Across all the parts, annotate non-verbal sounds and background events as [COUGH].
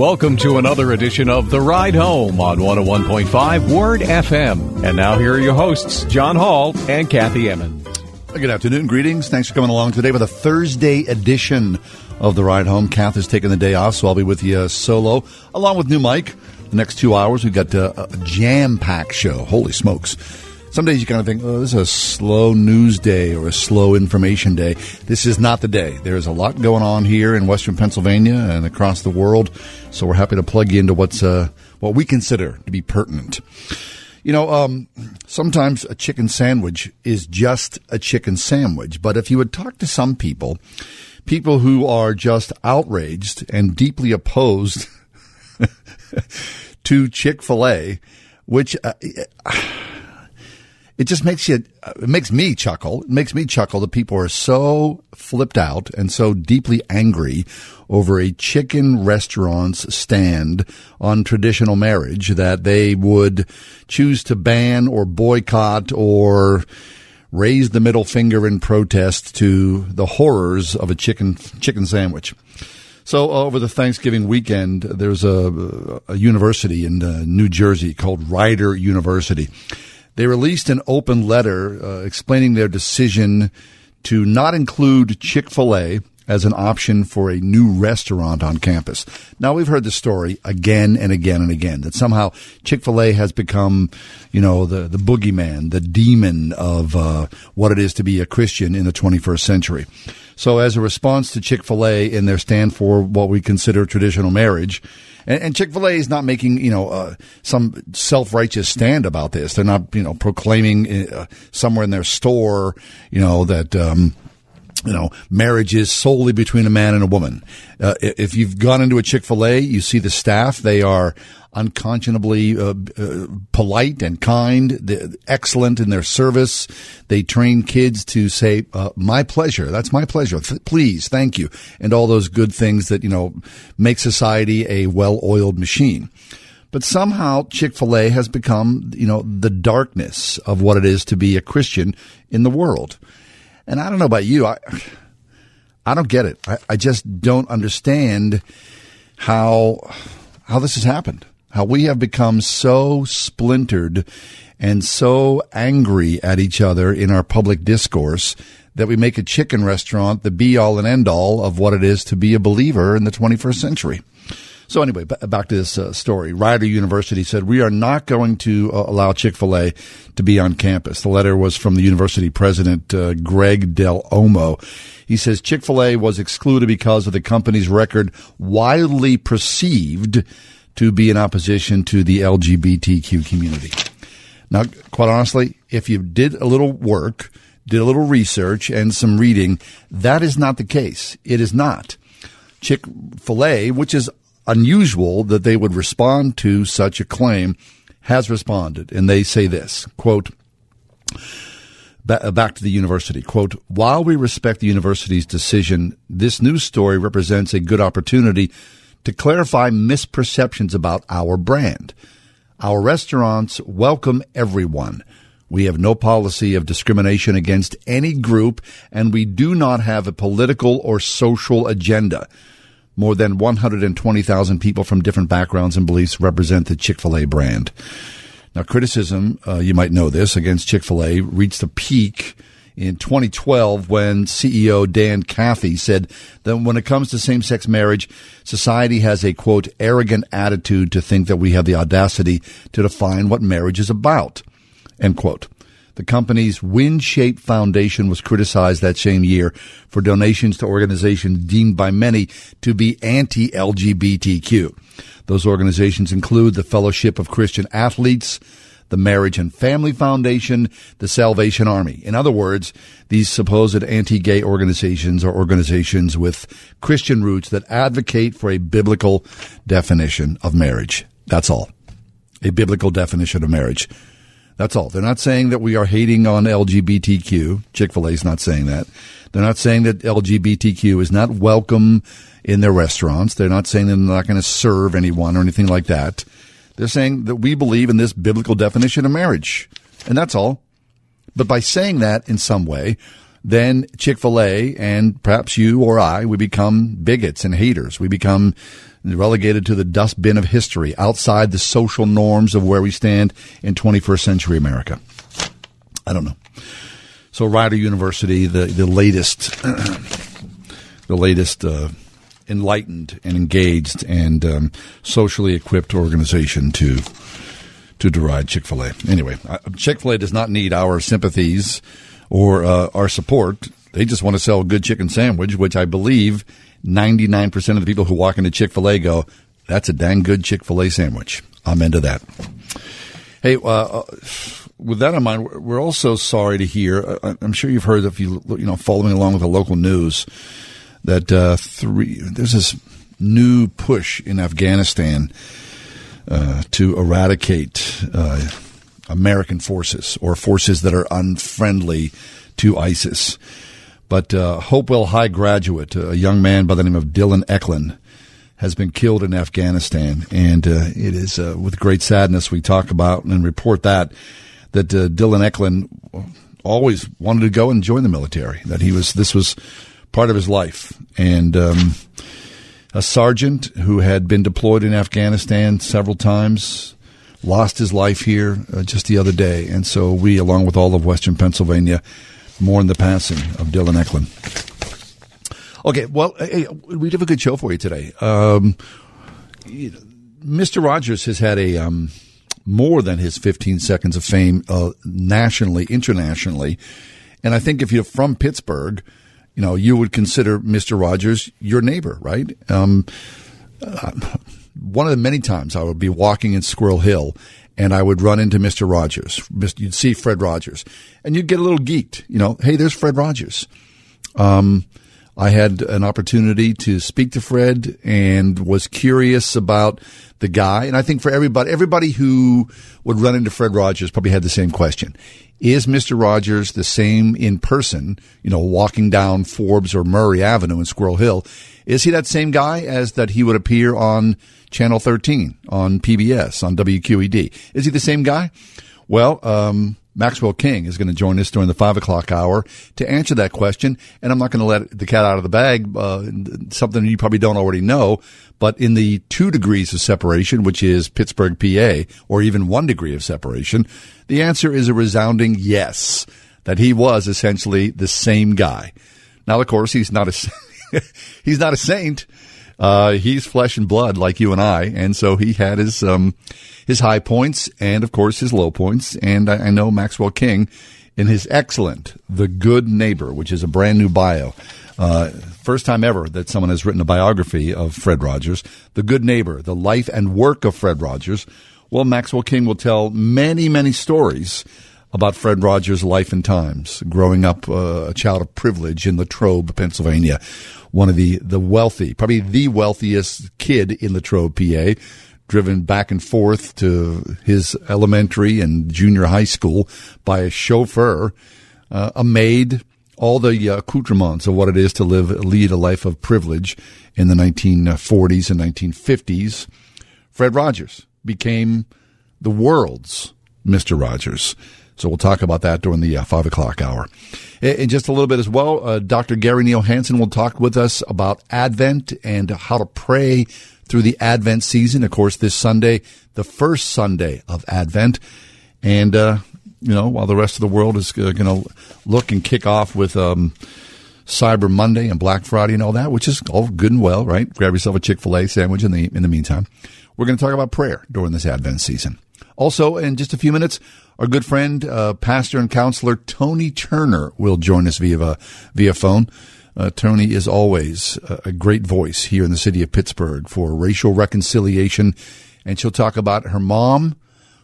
Welcome to another edition of The Ride Home on 101.5 Word FM. And now here are your hosts, John Hall and Kathy Emmons. Good afternoon. Greetings. Thanks for coming along today with a Thursday edition of The Ride Home. Kath is taking the day off, so I'll be with you uh, solo, along with new Mike. The next two hours, we've got uh, a jam packed show. Holy smokes. Some days you kind of think, oh, this is a slow news day or a slow information day. This is not the day. There's a lot going on here in Western Pennsylvania and across the world. So we're happy to plug you into what's uh, what we consider to be pertinent. You know, um, sometimes a chicken sandwich is just a chicken sandwich. But if you would talk to some people, people who are just outraged and deeply opposed [LAUGHS] to Chick fil A, which. Uh, it just makes you it makes me chuckle. It makes me chuckle that people are so flipped out and so deeply angry over a chicken restaurant's stand on traditional marriage that they would choose to ban or boycott or raise the middle finger in protest to the horrors of a chicken chicken sandwich. So uh, over the Thanksgiving weekend, there's a, a university in uh, New Jersey called Rider University they released an open letter uh, explaining their decision to not include Chick fil A as an option for a new restaurant on campus. Now we've heard the story again and again and again that somehow Chick-fil-A has become, you know, the, the boogeyman, the demon of uh, what it is to be a Christian in the 21st century. So as a response to Chick-fil-A in their stand for what we consider traditional marriage, and, and Chick Fil A is not making you know uh, some self righteous stand about this. They're not you know proclaiming uh, somewhere in their store you know that. Um, you know, marriage is solely between a man and a woman. Uh, if you've gone into a Chick fil A, you see the staff. They are unconscionably uh, uh, polite and kind, excellent in their service. They train kids to say, uh, "My pleasure." That's my pleasure. Th- please, thank you, and all those good things that you know make society a well-oiled machine. But somehow Chick Fil A has become, you know, the darkness of what it is to be a Christian in the world. And I don't know about you, I I don't get it. I, I just don't understand how how this has happened how we have become so splintered and so angry at each other in our public discourse that we make a chicken restaurant the be all and end all of what it is to be a believer in the 21st century. So anyway, back to this uh, story. Rider University said, we are not going to uh, allow Chick-fil-A to be on campus. The letter was from the university president, uh, Greg Dell'Omo. He says Chick-fil-A was excluded because of the company's record widely perceived to be in opposition to the LGBTQ community. Now, quite honestly, if you did a little work, did a little research and some reading, that is not the case. It is not. Chick fil A, which is unusual that they would respond to such a claim, has responded. And they say this quote, uh, back to the university. Quote, while we respect the university's decision, this news story represents a good opportunity to clarify misperceptions about our brand. Our restaurants welcome everyone. We have no policy of discrimination against any group, and we do not have a political or social agenda. More than 120,000 people from different backgrounds and beliefs represent the Chick fil A brand. Now, criticism, uh, you might know this, against Chick fil A reached a peak in 2012 when CEO Dan Cathy said that when it comes to same sex marriage, society has a quote, arrogant attitude to think that we have the audacity to define what marriage is about, end quote. The company's WinShape Foundation was criticized that same year for donations to organizations deemed by many to be anti-LGBTQ. Those organizations include the Fellowship of Christian Athletes, the Marriage and Family Foundation, the Salvation Army. In other words, these supposed anti-gay organizations are organizations with Christian roots that advocate for a biblical definition of marriage. That's all. A biblical definition of marriage. That's all. They're not saying that we are hating on LGBTQ. Chick fil A is not saying that. They're not saying that LGBTQ is not welcome in their restaurants. They're not saying they're not going to serve anyone or anything like that. They're saying that we believe in this biblical definition of marriage. And that's all. But by saying that in some way, then Chick fil A and perhaps you or I, we become bigots and haters. We become relegated to the dustbin of history outside the social norms of where we stand in 21st century America. I don't know. So Rider University, the, the latest, [CLEARS THROAT] the latest, uh, enlightened and engaged and um, socially equipped organization to to deride Chick Fil A. Anyway, Chick Fil A does not need our sympathies or uh, our support. They just want to sell a good chicken sandwich, which I believe ninety nine percent of the people who walk into Chick Fil A go, "That's a dang good Chick Fil A sandwich." I'm into that. Hey, uh, uh with that in mind, we're also sorry to hear. Uh, I'm sure you've heard if you you know following along with the local news that uh, three there's this new push in Afghanistan uh, to eradicate uh, American forces or forces that are unfriendly to ISIS. But uh, Hopewell High graduate, a young man by the name of Dylan Elchin, has been killed in Afghanistan, and uh, it is uh, with great sadness we talk about and report that that Dylan Elchin always wanted to go and join the military. That he was this was part of his life. And um, a sergeant who had been deployed in Afghanistan several times lost his life here uh, just the other day. And so we, along with all of Western Pennsylvania, mourn the passing of Dylan Elchin. Okay, well, hey, we have a good show for you today. Um, Mr. Rogers has had a um, more than his 15 seconds of fame uh, nationally, internationally, and I think if you're from Pittsburgh, you know, you would consider Mr. Rogers your neighbor, right? Um, uh, one of the many times I would be walking in Squirrel Hill and I would run into Mr. Rogers. You'd see Fred Rogers and you'd get a little geeked, you know, hey, there's Fred Rogers. Um, I had an opportunity to speak to Fred and was curious about the guy. And I think for everybody, everybody who would run into Fred Rogers probably had the same question. Is Mr. Rogers the same in person, you know, walking down Forbes or Murray Avenue in Squirrel Hill? Is he that same guy as that he would appear on Channel 13, on PBS, on WQED? Is he the same guy? Well, um, Maxwell King is going to join us during the five o'clock hour to answer that question. And I'm not going to let the cat out of the bag, uh, something you probably don't already know. But in the two degrees of separation, which is Pittsburgh, PA, or even one degree of separation, the answer is a resounding yes, that he was essentially the same guy. Now, of course, he's not a, [LAUGHS] he's not a saint. Uh, he's flesh and blood like you and I. And so he had his, um, his high points and of course his low points. And I, I know Maxwell King in his excellent The Good Neighbor, which is a brand new bio. Uh, first time ever that someone has written a biography of Fred Rogers. The Good Neighbor, the life and work of Fred Rogers. Well, Maxwell King will tell many, many stories about Fred Rogers' life and times, growing up uh, a child of privilege in Latrobe, Pennsylvania one of the, the wealthy, probably the wealthiest kid in Latrobe, PA, driven back and forth to his elementary and junior high school by a chauffeur, uh, a maid, all the accoutrements of what it is to live, lead a life of privilege in the 1940s and 1950s. Fred Rogers became the world's Mr. Rogers. So we'll talk about that during the uh, five o'clock hour. In just a little bit as well, uh, Dr. Gary Neal Hansen will talk with us about Advent and how to pray through the Advent season. Of course, this Sunday, the first Sunday of Advent. And, uh, you know, while the rest of the world is uh, going to look and kick off with um, Cyber Monday and Black Friday and all that, which is all good and well, right? Grab yourself a Chick fil A sandwich in the, in the meantime. We're going to talk about prayer during this Advent season. Also, in just a few minutes, our good friend, uh, pastor and counselor Toni Turner will join us via via phone. Uh, Toni is always a great voice here in the city of Pittsburgh for racial reconciliation, and she'll talk about her mom,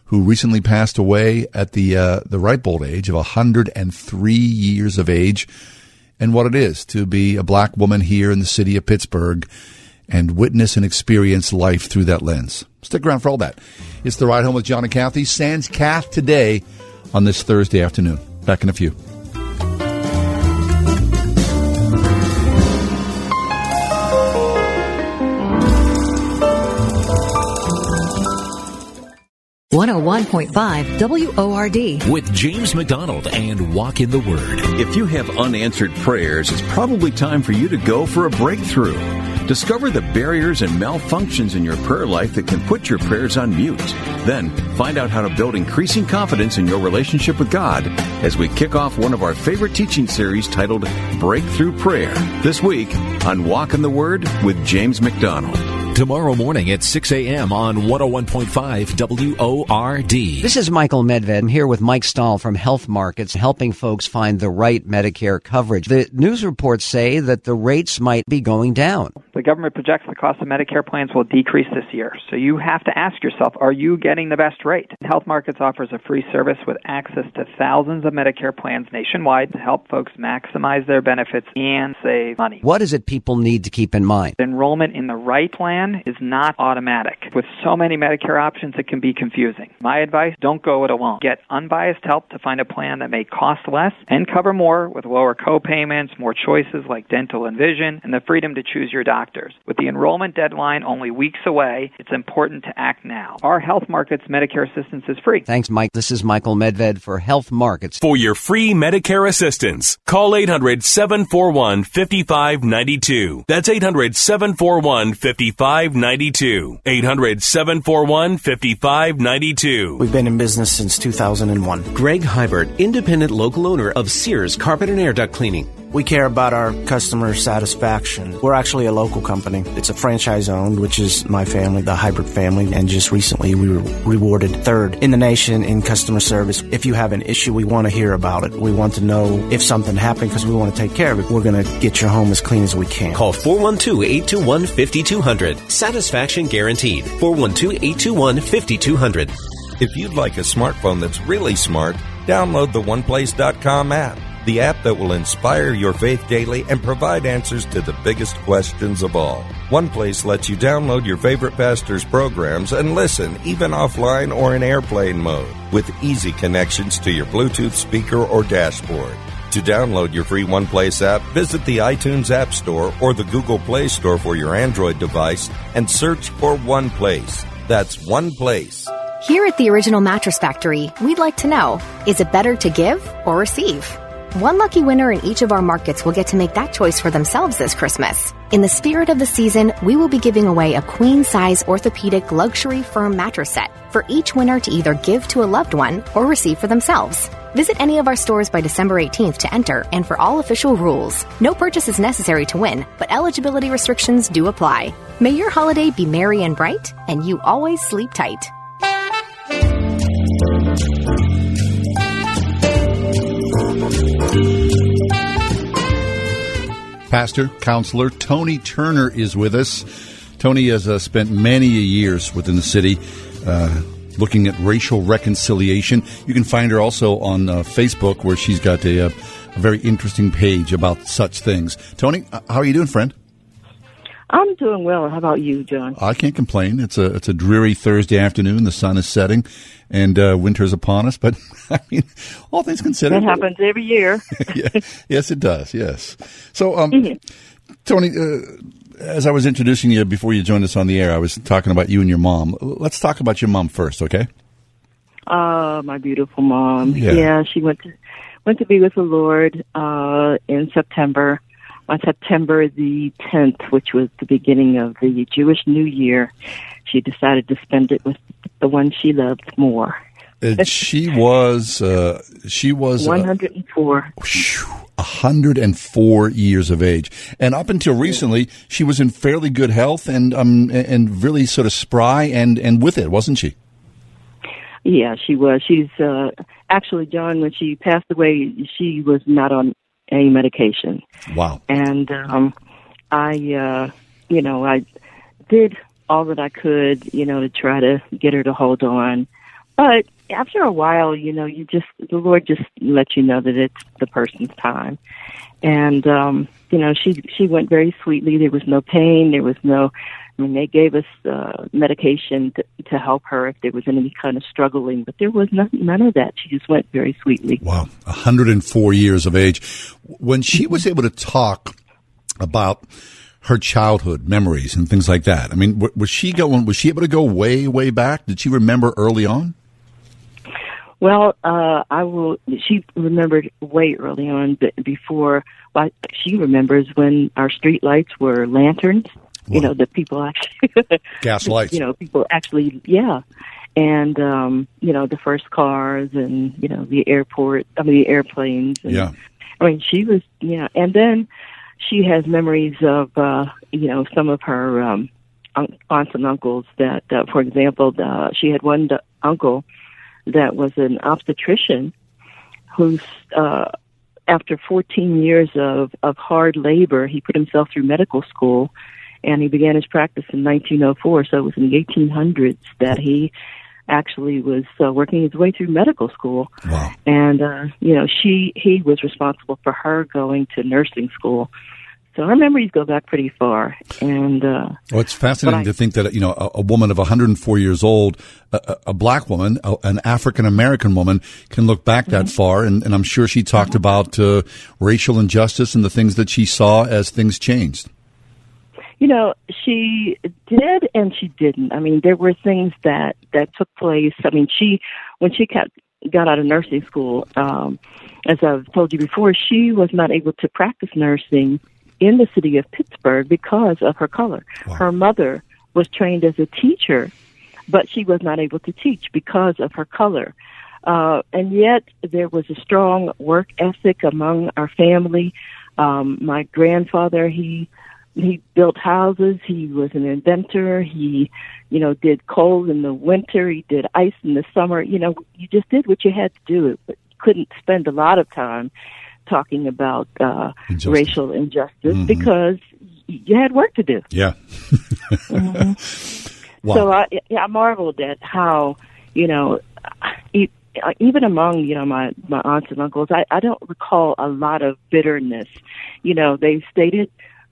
who recently passed away at the uh, the ripe old age of 103 years of age, and what it is to be a black woman here in the city of Pittsburgh and witness and experience life through that lens. Stick around for all that. It's the ride home with John and Kathy. Sans Kath today on this Thursday afternoon. Back in a few. One hundred one point five WORD. With James MacDonald and Walk in the Word. If you have unanswered prayers, it's probably time for you to go for a breakthrough. Discover the barriers and malfunctions in your prayer life that can put your prayers on mute. Then find out how to build increasing confidence in your relationship with God as we kick off one of our favorite teaching series titled Breakthrough Prayer this week on Walk in the Word with James MacDonald. Tomorrow morning at 6 a.m. on 101.5 WORD. This is Michael Medved. I'm here with Mike Stahl from Health Markets, helping folks find the right Medicare coverage. The news reports say that the rates might be going down. The government projects the cost of Medicare plans will decrease this year. So you have to ask yourself, are you getting the best rate? Health Markets offers a free service with access to thousands of Medicare plans nationwide to help folks maximize their benefits and save money. What is it people need to keep in mind? Enrollment in the right plan is not automatic. With so many Medicare options, it can be confusing. My advice, don't go it alone. Get unbiased help to find a plan that may cost less and cover more with lower co-payments, more choices like dental and vision, and the freedom to choose your doctors. With the enrollment deadline only weeks away, it's important to act now. Our Health Markets Medicare assistance is free. Thanks, Mike. This is Michael Medved for Health Markets. For your free Medicare assistance, call 800 741 5592. That's 800 741 5592. 800 741 5592. We've been in business since 2001. Greg Hybert, independent local owner of Sears Carpet and Air Duct Cleaning. We care about our customer satisfaction. We're actually a local company. It's a franchise owned, which is my family, the Hybert family. And just recently we were rewarded third in the nation in customer service. If you have an issue, we want to hear about it. We want to know if something happened because we want to take care of it. We're going to get your home as clean as we can. Call 412-821-5200. Satisfaction guaranteed. 412-821-5200. If you'd like a smartphone that's really smart, download the OnePlace.com app the app that will inspire your faith daily and provide answers to the biggest questions of all. One Place lets you download your favorite pastor's programs and listen, even offline or in airplane mode, with easy connections to your Bluetooth speaker or dashboard. To download your free One Place app, visit the iTunes App Store or the Google Play Store for your Android device and search for One Place. That's One Place. Here at the Original Mattress Factory, we'd like to know is it better to give or receive? One lucky winner in each of our markets will get to make that choice for themselves this Christmas. In the spirit of the season, we will be giving away a queen size orthopedic luxury firm mattress set for each winner to either give to a loved one or receive for themselves. Visit any of our stores by December 18th to enter and for all official rules. No purchase is necessary to win, but eligibility restrictions do apply. May your holiday be merry and bright, and you always sleep tight. Pastor, counselor Toni Turner is with us. Toni has uh, spent many years within the city uh, looking at racial reconciliation. You can find her also on uh, Facebook, where she's got a, uh, a, very interesting page about such things. Toni, uh, how are you doing, friend? I'm doing well. How about you, John? I can't complain. It's a it's a dreary Thursday afternoon. The sun is setting, and uh, winter's upon us. But [LAUGHS] I mean, all things considered, that happens every year. [LAUGHS] [LAUGHS] yeah, yes, it does. Yes. So, um, mm-hmm. Toni, uh, as I was introducing you before you joined us on the air, I was talking about you and your mom. Let's talk about your mom first, okay? Uh, my beautiful mom. Yeah, yeah she went to went to be with the Lord uh, in September on September the 10th, which was the beginning of the Jewish New Year, she decided to spend it with the one she loved more. And [LAUGHS] she was uh, she was 104. Uh, 104 years of age, and up until recently, she was in fairly good health and um and really sort of spry and and with it, wasn't she? Yeah, she was. She's uh, actually John. When she passed away, she was not on any medication. Wow. And um, I, uh, you know, I did all that I could, you know, to try to get her to hold on. but after a while, you know, you just the Lord just lets you know that it's the person's time, and um, you know, she she went very sweetly. There was no pain. There was no. I mean, they gave us uh, medication to, to help her if there was any kind of struggling, but there was none, none of that. She just went very sweetly. Wow, 104 years of age. When she was able to talk about her childhood memories and things like that, I mean, was she going? Was she able to go way, way back? Did she remember early on? Well, uh, I will. She remembered way early on, but before what she remembers when our street lights were lanterns. You know, the people actually [LAUGHS] gas lights. You know, people actually, yeah, and um, you know the first cars and you know the airport. I mean the airplanes. And, yeah. I mean she was, yeah, and then she has memories of uh, you know some of her um, aunts and uncles that, uh, for example, uh, she had one uncle that was an obstetrician who's uh, after 14 years of, of hard labor, he put himself through medical school and he began his practice in 1904. So it was in the 1800s that he actually was uh, working his way through medical school. Wow. And, uh, you know, she, he was responsible for her going to nursing school. So our memories go back pretty far, and uh, well, it's fascinating I, to think that you know a, a, woman of 104 years old, a, a black woman, a, an African American woman, can look back that mm-hmm. far, and, and, I'm sure she talked mm-hmm. about uh, racial injustice and the things that she saw as things changed. You know, she did and she didn't. I mean, there were things that that took place. I mean, she when she got got out of nursing school, um, as I've told you before, she was not able to practice nursing in the city of Pittsburgh because of her color. Wow. Her mother was trained as a teacher, but she was not able to teach because of her color. Uh, and yet there was a strong work ethic among our family. Um, my grandfather, he he built houses. He was an inventor. He, you know, did coal in the winter. He did ice in the summer. You know, you just did what you had to do, but you couldn't spend a lot of time talking about uh, injustice. racial injustice mm-hmm. because you had work to do. Yeah. mm-hmm. [LAUGHS] wow. So I, I marveled at how you know. even among you know my my aunts and uncles, I, I don't recall a lot of bitterness. You know, they stated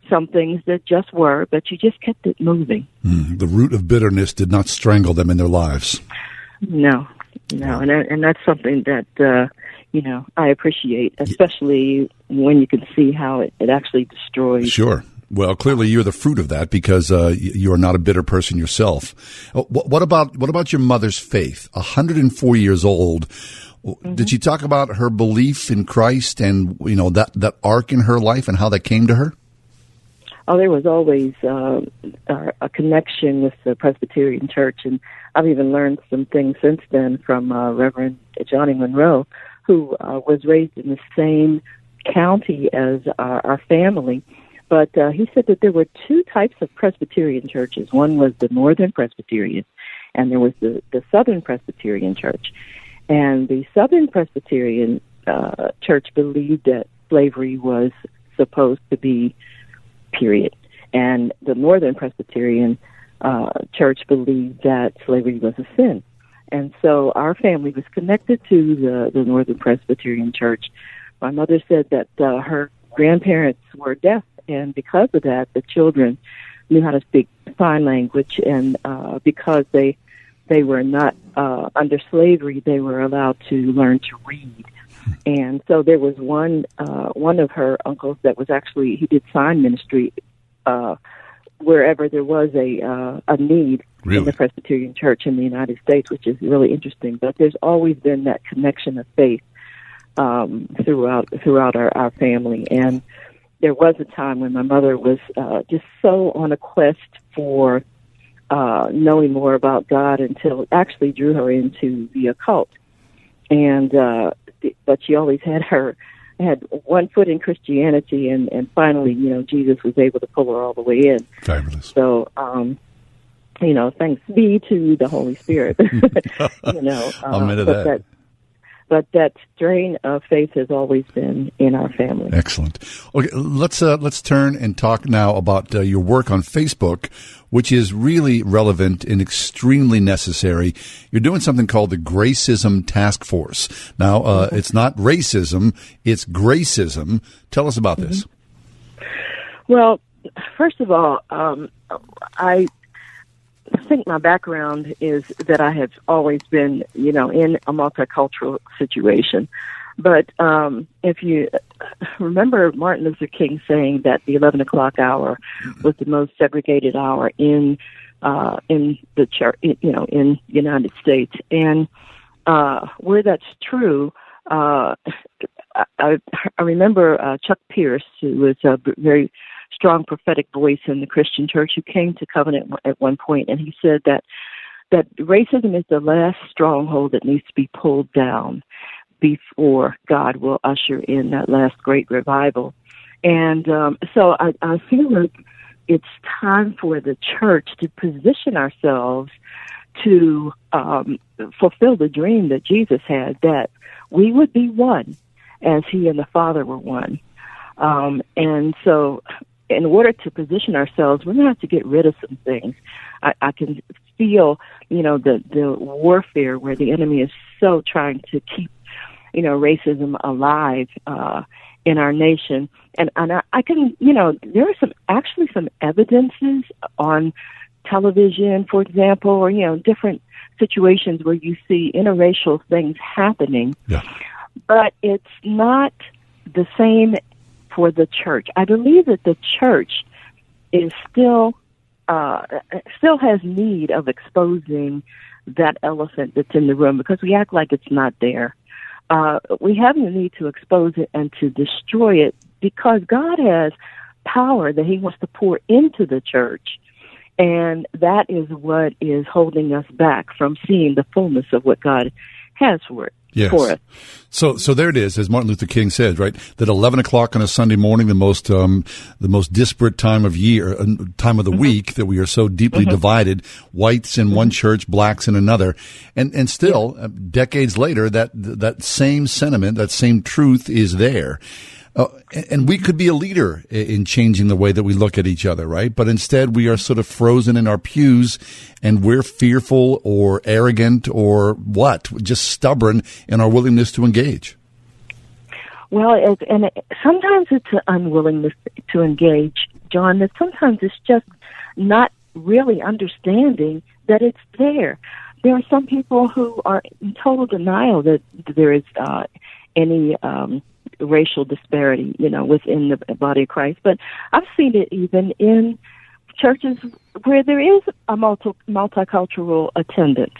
some things that just were, but you just kept it moving. Mm, the root of bitterness did not strangle them in their lives. No, no, and and that's something that uh, you know, I appreciate, especially when you can see how it, it actually destroys. Sure. Well, clearly you're the fruit of that because uh, you are not a bitter person yourself. Uh, what about what about your mother's faith? 104 years old. Mm-hmm. Did she talk about her belief in Christ and you know that that arc in her life and how that came to her? Oh, there was always uh, a connection with the Presbyterian Church, and I've even learned some things since then from uh, Reverend Johnnie Monroe, who uh, was raised in the same county as our, our family. But uh, he said that there were two types of Presbyterian churches. One was the Northern Presbyterian, and there was the, the Southern Presbyterian Church. And the Southern Presbyterian uh, Church believed that slavery was supposed to be, period. And the Northern Presbyterian uh, Church believed that slavery was a sin. And so our family was connected to the, the Northern Presbyterian Church. My mother said that uh, her grandparents were deaf, and because of that, the children knew how to speak sign language, and uh, because they they were not uh, under slavery, they were allowed to learn to read. And so there was one uh, one of her uncles that was actually he did sign ministry uh, wherever there was a uh, a need really? in the Presbyterian Church in the United States, which is really interesting. But there's always been that connection of faith um, throughout throughout our, our family, and there was a time when my mother was uh, just so on a quest for uh, knowing more about God until it actually drew her into the occult, and uh, but she always had her had one foot in Christianity, and and finally, you know, Jesus was able to pull her all the way in. Fabulous. So, um, you know, thanks be to the Holy Spirit. [LAUGHS] you know, [LAUGHS] uh, I'm into that. that. But that strain of faith has always been in our family. Excellent. Okay, let's uh, let's turn and talk now about uh, your work on Facebook, which is really relevant and extremely necessary. You're doing something called the Gracism Task Force. Now, uh, mm-hmm. it's not racism; it's gracism. Tell us about this. Mm-hmm. Well, first of all, um, I I think my background is that I have always been, you know, in a multicultural situation. But um, if you remember Martin Luther King saying that the 11 o'clock hour was the most segregated hour in uh, in the you know, in the United States, and uh, where that's true, uh, I, I remember uh, Chuck Pierce, who was a very strong prophetic voice in the Christian church who came to covenant at one point, and he said that that racism is the last stronghold that needs to be pulled down before God will usher in that last great revival. And um, so I, I feel like it's time for the church to position ourselves to um, fulfill the dream that Jesus had that we would be one as he and the Father were one. Um, and so in order to position ourselves, we're going to have to get rid of some things. I, I can feel, you know, the the warfare where the enemy is so trying to keep, you know, racism alive uh, in our nation, and and I, I can, you know, there are some actually some evidences on television, for example, or you know, different situations where you see interracial things happening, yeah. but it's not the same for the church. I believe that the church is still uh, still has need of exposing that elephant that's in the room because we act like it's not there. Uh, we have the need to expose it and to destroy it because God has power that He wants to pour into the church. And that is what is holding us back from seeing the fullness of what God has for it yes. for us. So, so there it is, as Martin Luther King said, right? That eleven o'clock on a Sunday morning, the most, um, the most disparate time of year, uh, time of the mm-hmm. week, that we are so deeply mm-hmm. divided. Whites in mm-hmm. one church, blacks in another, and and still, yeah. uh, decades later, that that same sentiment, that same truth is there. Uh, and we could be a leader in changing the way that we look at each other, right? But instead, we are sort of frozen in our pews and we're fearful or arrogant or what? Just stubborn in our willingness to engage. Well, and sometimes it's an unwillingness to engage, John, that sometimes it's just not really understanding that it's there. There are some people who are in total denial that there is uh, any um, racial disparity, you know, within the body of Christ. But I've seen it even in churches where there is a multi- multicultural attendance,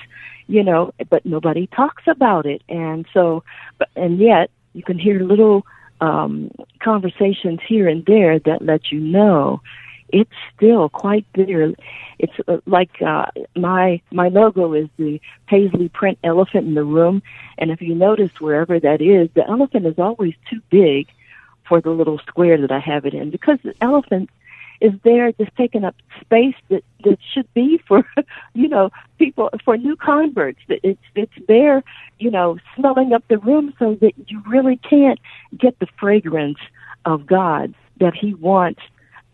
you know, but nobody talks about it. And so, but, and yet you can hear little um, conversations here and there that let you know it's still quite there. It's uh, like uh, my my logo is the paisley print elephant in the room, and if you notice wherever that is, the elephant is always too big for the little square that I have it in because the elephant is there just taking up space that that should be for [LAUGHS] you know people for new converts it's it's there you know smelling up the room so that you really can't get the fragrance of God that he wants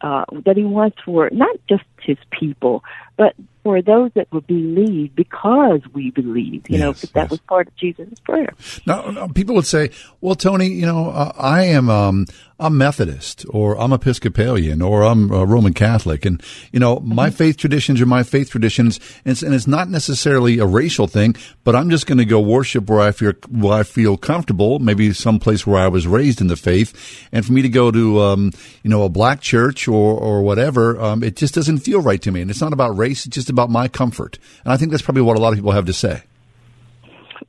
uh, that he wants for not just his people, but for those that will believe because we believe. You yes, know, that yes. was part of Jesus' prayer. Now, people would say, "Well, Toni, you know, uh, I am um, I'm Methodist, or I'm Episcopalian, or I'm a Roman Catholic, and you know, mm-hmm. my faith traditions are my faith traditions, and it's, and it's not necessarily a racial thing, but I'm just going to go worship where I feel where I feel comfortable, maybe some place where I was raised in the faith, and for me to go to um, you know a black church or or whatever, um, it just doesn't feel right to me, and it's not about race; it's just about my comfort. And I think that's probably what a lot of people have to say.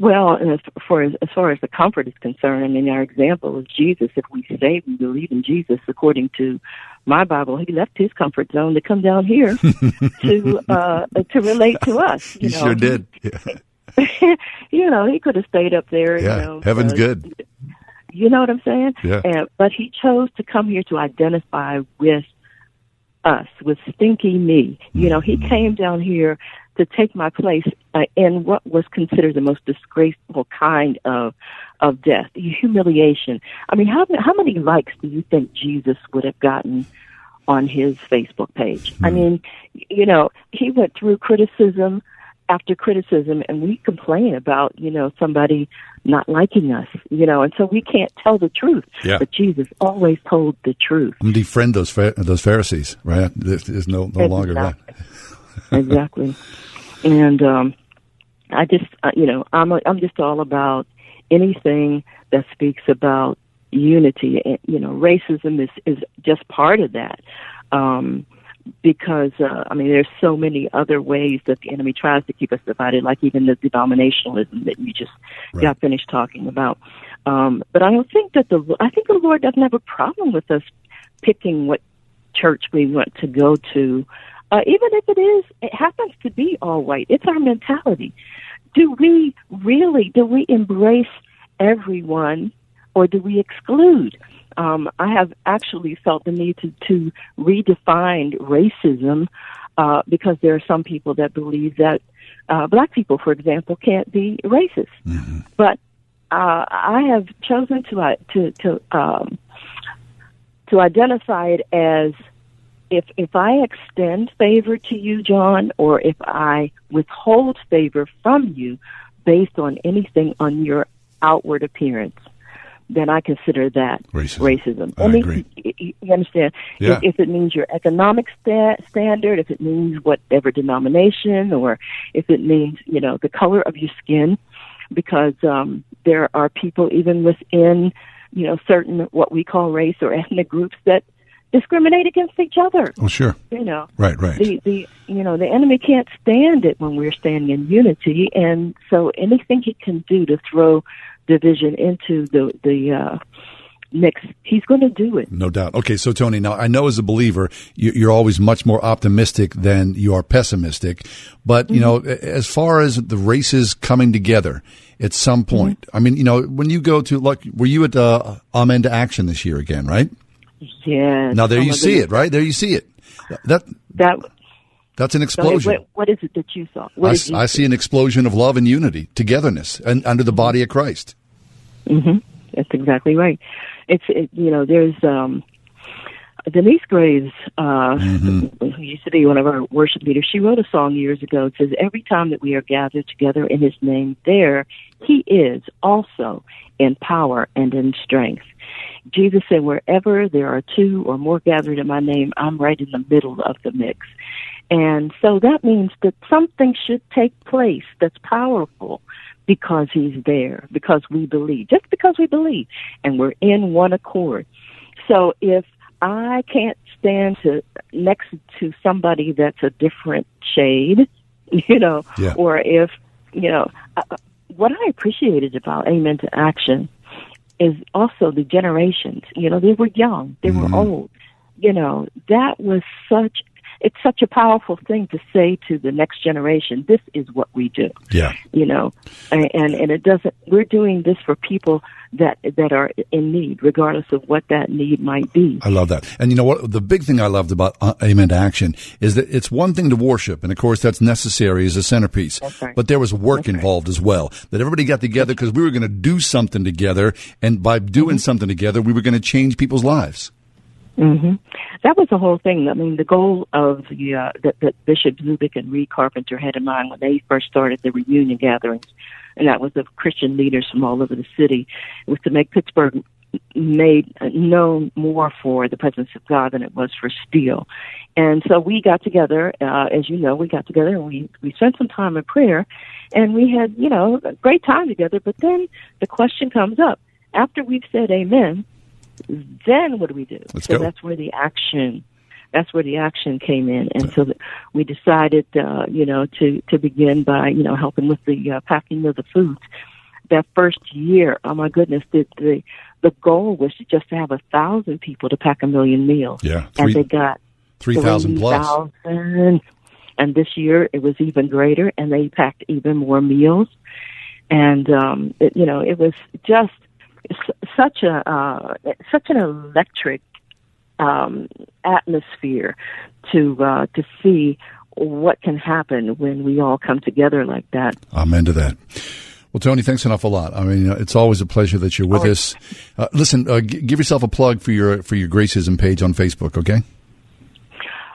Well, as far as, as far as the comfort is concerned, I mean, our example is Jesus. If we say we believe in Jesus, according to my Bible, he left his comfort zone to come down here [LAUGHS] to uh, to relate to us. You he know? sure did. Yeah. [LAUGHS] you know, he could have stayed up there. Yeah, you know, heaven's uh, good. You know what I'm saying? Yeah. And, but he chose to come here to identify with us with stinky me. You know, he mm-hmm. came down here to take my place uh, in what was considered the most disgraceful kind of of death, humiliation. I mean, how how many likes do you think Jesus would have gotten on his Facebook page? I mean, you know, he went through criticism after criticism, and we complain about you know somebody not liking us, you know, and so we can't tell the truth. Yeah. But Jesus always told the truth. And defriend those those Pharisees, right? There's no no longer that. [LAUGHS] exactly. And um, I just, uh, you know, I'm a, I'm just all about anything that speaks about unity. And, you know, racism is is just part of that. Um, because uh, I mean, there's so many other ways that the enemy tries to keep us divided, like even the denominationalism that you just Right. got finished talking about. Um, but I don't think that the I think the Lord doesn't have a problem with us picking what church we want to go to, uh, even if it is it happens to be all white. It's our mentality. Do we really do we embrace everyone, or do we exclude? Um, I have actually felt the need to, to redefine racism uh, because there are some people that believe that uh, black people, for example, can't be racist. But uh, I have chosen to uh, to to um, to identify it as if if I extend favor to you, John, or if I withhold favor from you based on anything on your outward appearance, then I consider that racism. I mean, You, you understand? Yeah. If, if it means your economic sta- standard, if it means whatever denomination, or if it means you know the color of your skin, because um, there are people even within you know certain what we call race or ethnic groups that discriminate against each other. Oh, sure. You know, Right, right. the the you know the enemy can't stand it when we're standing in unity, and so anything he can do to throw division into the the uh, mix, he's going to do it. No doubt. Okay, so Toni, now I know as a believer, you- you're always much more optimistic than you are pessimistic. But, you know, Mm-hmm. as far as the races coming together at some point, Mm-hmm. I mean, you know, when you go to, like, were you at uh, Amen to Action this year again, right? Yes. Now, there Oh, you see goodness. it, right? There you see it. That That That's an explosion. What, what is it that you saw? I, you I see an explosion of love and unity, togetherness, and under the body of Christ. hmm That's exactly right. It's it, you know there's um, Denise Graves, uh, Mm-hmm. who used to be one of our worship leaders. She wrote a song years ago. It says, "Every time that we are gathered together in His name, there He is also in power and in strength." Jesus said, "Wherever there are two or more gathered in My name, I'm right in the middle of the mix." And so that means that something should take place that's powerful because he's there, because we believe, just because we believe, and we're in one accord. So if I can't stand to next to somebody that's a different shade, [LAUGHS] you know, Yeah. or if you know, uh, what I appreciated about Amen to Action is also the generations. You know, they were young, they were mm-hmm. old. You know, that was such. It's such a powerful thing to say to the next generation. This is what we do Yeah. you know and and and it doesn't we're doing this for people that that are in need regardless of what that need might be I love that. And you know what? The big thing I loved about uh, Amen to Action is that it's one thing to worship, and of course that's necessary as a centerpiece. right. But there was work involved as well. That everybody got together because we were going to do something together, and by doing something together, we were going to change people's lives. Hmm That was the whole thing. I mean, the goal of the uh, that, that Bishop Zubik and Reid Carpenter had in mind when they first started the reunion gatherings, and that was of Christian leaders from all over the city, was to make Pittsburgh made uh, known more for the presence of God than it was for steel. And so we got together, uh, as you know, we got together and we, we spent some time in prayer and we had, you know, a great time together. But then the question comes up after we've said amen, then what do we do? Let's so go. that's where the action that's where the action came in and so we decided uh you know to to begin by you know helping with the uh, packing of the foods that first year oh my goodness the the the goal was just to have a thousand people to pack a million meals Yeah, and they got 3,000 plus. 3,000. and this year it was even greater and they packed even more meals and um it, you know it was just such a uh such an electric um atmosphere to uh to see what can happen when we all come together like that. Amen to that. Well, Toni, thanks an awful lot. I mean, it's always a pleasure that you're with us. Uh, listen, uh, g- give yourself a plug for your for your Gracism page on Facebook, okay?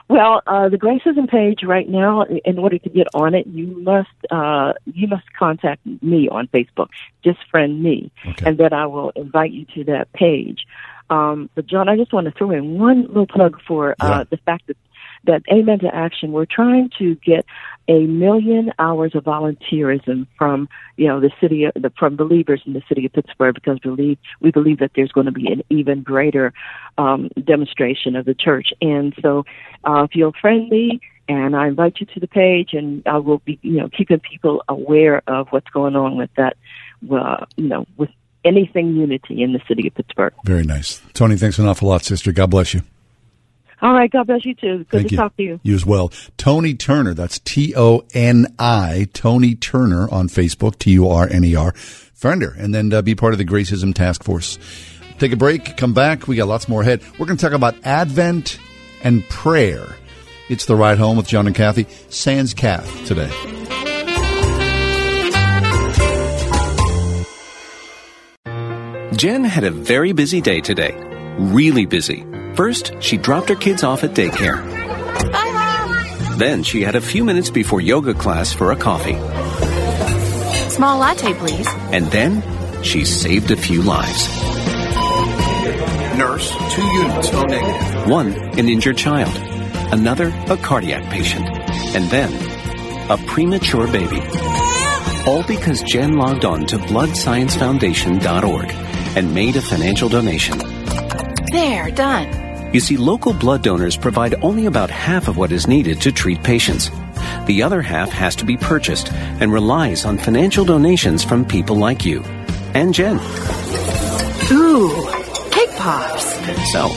Well, uh, the Gracism page right now, in order to get on it, you must uh, you must contact me on Facebook. Just friend me, okay. and then I will invite you to that page. Um, but John, I just want to throw in one little plug for uh, yeah. the fact that that Amen to Action, we're trying to get a million hours of volunteerism from you know the city of, the, from believers in the city of Pittsburgh because we believe we believe that there's going to be an even greater um, demonstration of the church. And so, uh, feel friendly, and I invite you to the page, and I will be you know keeping people aware of what's going on with that. Uh, you know, with anything unity in the city of Pittsburgh. Very nice, Toni. Thanks an awful lot, sister. God bless you. All right. God bless you too. Good Thank to you. talk to you. You as well. Toni Turner. That's T O N I. Toni Turner on Facebook. T U R N E R. Friender. And then uh, be part of the Gracism Task Force. Take a break. Come back. We got lots more ahead. We're going to talk about Advent and prayer. It's the ride home with John and Kathy. Sans Kath today. Jen had a very busy day today. Really busy. First, she dropped her kids off at daycare. Bye, Mom. Then she had a few minutes before yoga class for a coffee. Small latte, please. And then she saved a few lives. Nurse, two units, O negative. One, an injured child. Another, a cardiac patient. And then, a premature baby. All because Jen logged on to bloodsciencefoundation.org and made a financial donation. There, done. You see, local blood donors provide only about half of what is needed to treat patients. The other half has to be purchased and relies on financial donations from people like you and Jen. Ooh, cake pops. So,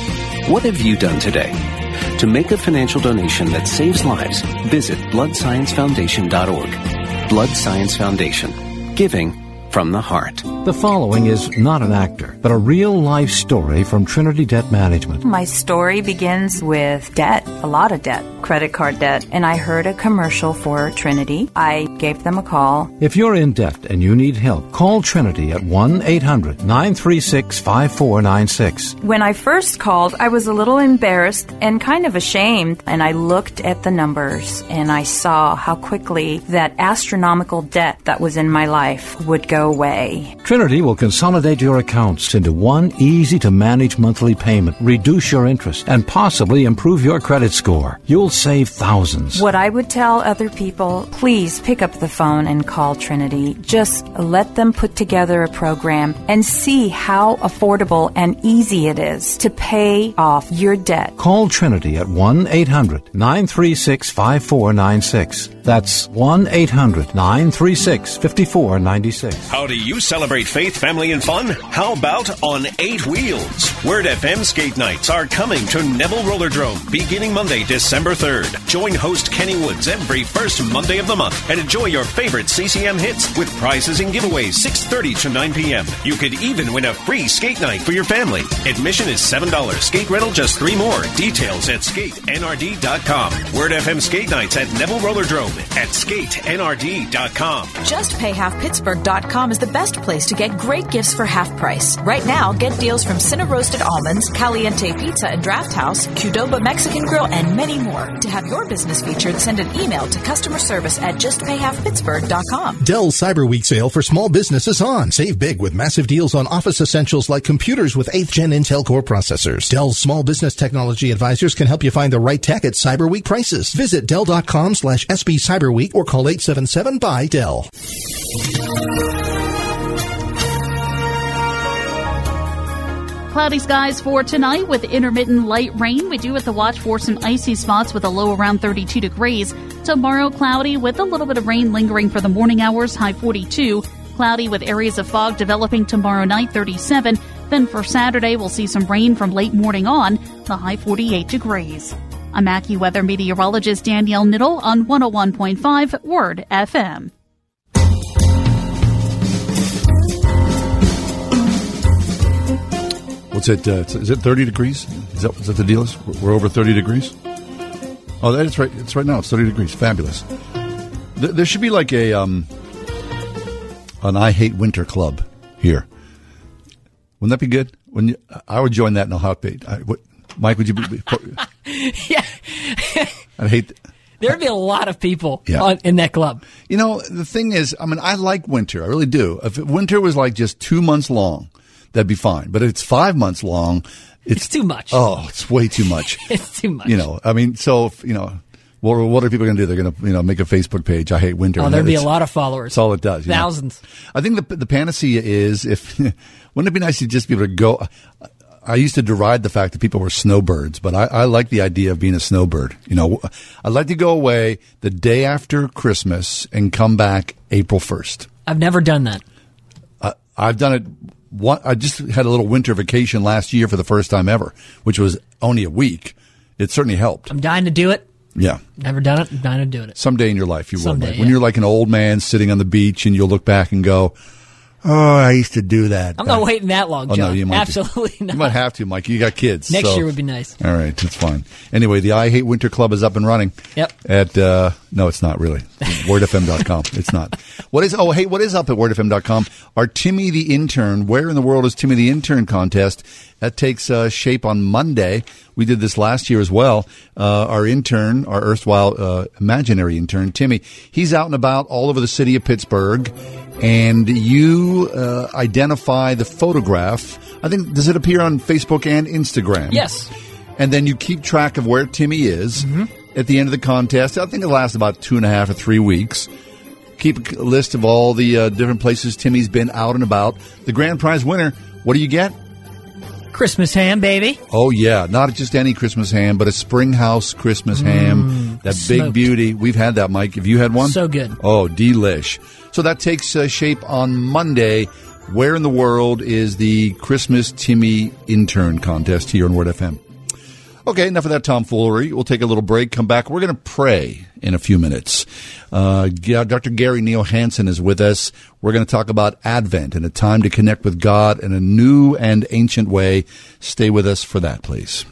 what have you done today? To make a financial donation that saves lives, visit bloodsciencefoundation.org. Blood Science Foundation. Giving from the heart. The following is not an actor, but a real life story from Trinity Debt Management. My story begins with debt, a lot of debt, credit card debt, and I heard a commercial for Trinity. I gave them a call. If you're in debt and you need help, call Trinity at 1 800 936 5496. When I first called, I was a little embarrassed and kind of ashamed, and I looked at the numbers and I saw how quickly that astronomical debt that was in my life would go away. Trinity will consolidate your accounts into one easy to manage monthly payment, reduce your interest, and possibly improve your credit score. You'll save thousands. What I would tell other people, please pick up the phone and call Trinity. Just let them put together a program and see how affordable and easy it is to pay off your debt. Call Trinity at 1 800 936 5496. That's 1 800 936 5496. How do you celebrate faith, family, and fun? How about on eight wheels? Word FM skate nights are coming to Neville Rollerdrome beginning Monday, December 3rd. Join host Kenny Woods every first Monday of the month and enjoy your favorite CCM hits with prizes and giveaways 6.30 to 9 p.m. You could even win a free skate night for your family. Admission is $7. Skate rental just three more. Details at skatenrd.com. Word FM skate nights at Neville Rollerdrome at skatenrd.com. Is the best place to get great gifts for half price. Right now, get deals from Cinna Roasted Almonds, Caliente Pizza and Draft House, Qdoba Mexican Grill, and many more. To have your business featured, send an email to customer service at justpayhalfpittsburgh.com. Dell Cyber Week sale for small businesses on. Save big with massive deals on office essentials like computers with 8th gen Intel Core processors. Dell's small business technology advisors can help you find the right tech at Cyber Week prices. Visit Dell.com slash SB Cyber Week or call 877 by Dell. Cloudy skies for tonight with intermittent light rain. We do have to watch for some icy spots with a low around 32 degrees. Tomorrow, cloudy with a little bit of rain lingering for the morning hours, high 42. Cloudy with areas of fog developing tomorrow night, 37. Then for Saturday, we'll see some rain from late morning on, the high 48 degrees. I'm AccuWeather meteorologist Danielle Niddle on 101.5 Word FM. What's it? Uh, is it 30 degrees? Is that, is that the deal? Is we're over 30 degrees? Oh, that's right. It's right now. It's 30 degrees. Fabulous. Th- there should be like a um, an I hate winter club here. Wouldn't that be good? When you, I would join that in a heartbeat. I, what, Mike, would you be? [LAUGHS] yeah. [LAUGHS] I hate. There would be a lot of people Yeah. on, in that club. You know, the thing is, I mean, I like winter. I really do. If winter was like just two months long, that'd be fine. But if it's five months long, it's, It's too much. Oh, it's way too much. [LAUGHS] It's too much. you know, I mean, so if, you know, what, what are people going to do? They're going to you know make a Facebook page. I hate winter. Oh, there'd be a lot of followers. That's all it does. you know. Thousands. I think the the panacea is if [LAUGHS] wouldn't it be nice to just be able to go. I used to deride the fact that people were snowbirds, but I, I like the idea of being a snowbird. You know, I'd like to go away the day after Christmas and come back April first. I've never done that. I, I've done it. One, I just had a little winter vacation last year for the first time ever, which was only a week. It certainly helped. I'm dying to do it. Yeah. Never done it. I'm dying to do it. Someday in your life you will. Someday, Mike. When yeah. you're like an old man sitting on the beach and you'll look back and go, "Oh, I used to do that." I'm not waiting that long, Oh, John. no, you might be. Absolutely not. You might have to, Mike. You got kids. Next so- year would be nice. All right, that's fine. Anyway, the I Hate Winter Club is up and running. Yep. At uh, no, it's not really. WordFM.com. It's not. What is? Oh, hey, what is up at WordFM.com? Our Timmy the intern. Where in the world is Timmy the intern contest? That takes uh, shape on Monday. We did this last year as well. Uh, our intern, our erstwhile uh, imaginary intern, Timmy, he's out and about all over the city of Pittsburgh, and you uh, identify the photograph. I think does it appear on Facebook and Instagram? Yes. and then you keep track of where Timmy is at the end of the contest. I think it lasts about two and a half or three weeks. Keep a list of all the uh, different places Timmy's been out and about. The grand prize winner, what do you get? Christmas ham, baby. Oh yeah, not just any Christmas ham, but a Springhouse Christmas ham. That big beauty. We've had that, Mike. Have you had one? So good. Oh, delish. So that takes uh, shape on Monday. Where in the world is the Christmas Timmy intern contest here on Word FM? Okay, enough of that tomfoolery. We'll take a little break, come back. We're going to pray in a few minutes. Uh, Dr. Gary Neal Hansen is with us. We're going to talk about Advent and a time to connect with God in a new and ancient way. Stay with us for that, please.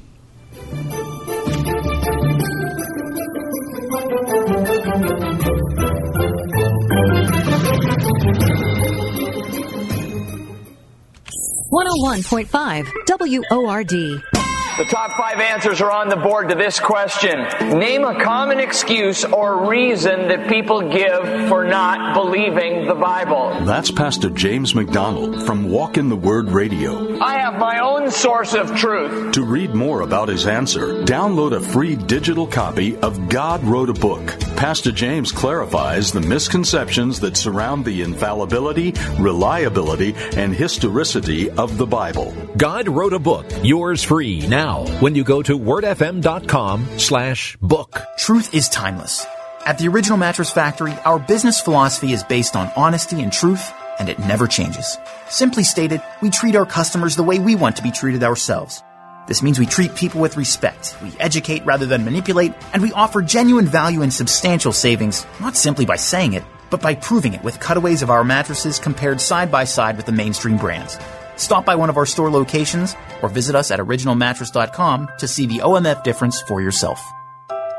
One hundred one point five WORD. The top five answers are on the board to this question. Name a common excuse or reason that people give for not believing the Bible. That's Pastor James MacDonald from Walk in the Word Radio. I have my own source of truth. To read more about his answer, download a free digital copy of God Wrote a Book. Pastor James clarifies the misconceptions that surround the infallibility, reliability, and historicity of the Bible. God wrote a book, yours free now when you go to wordfm.com slash book. Truth is timeless. At the Original Mattress Factory, our business philosophy is based on honesty and truth, and it never changes. Simply stated, we treat our customers the way we want to be treated ourselves. This means we treat people with respect, we educate rather than manipulate, and we offer genuine value and substantial savings, not simply by saying it, but by proving it with cutaways of our mattresses compared side by side with the mainstream brands. Stop by one of our store locations or visit us at originalmattress.com to see the OMF difference for yourself.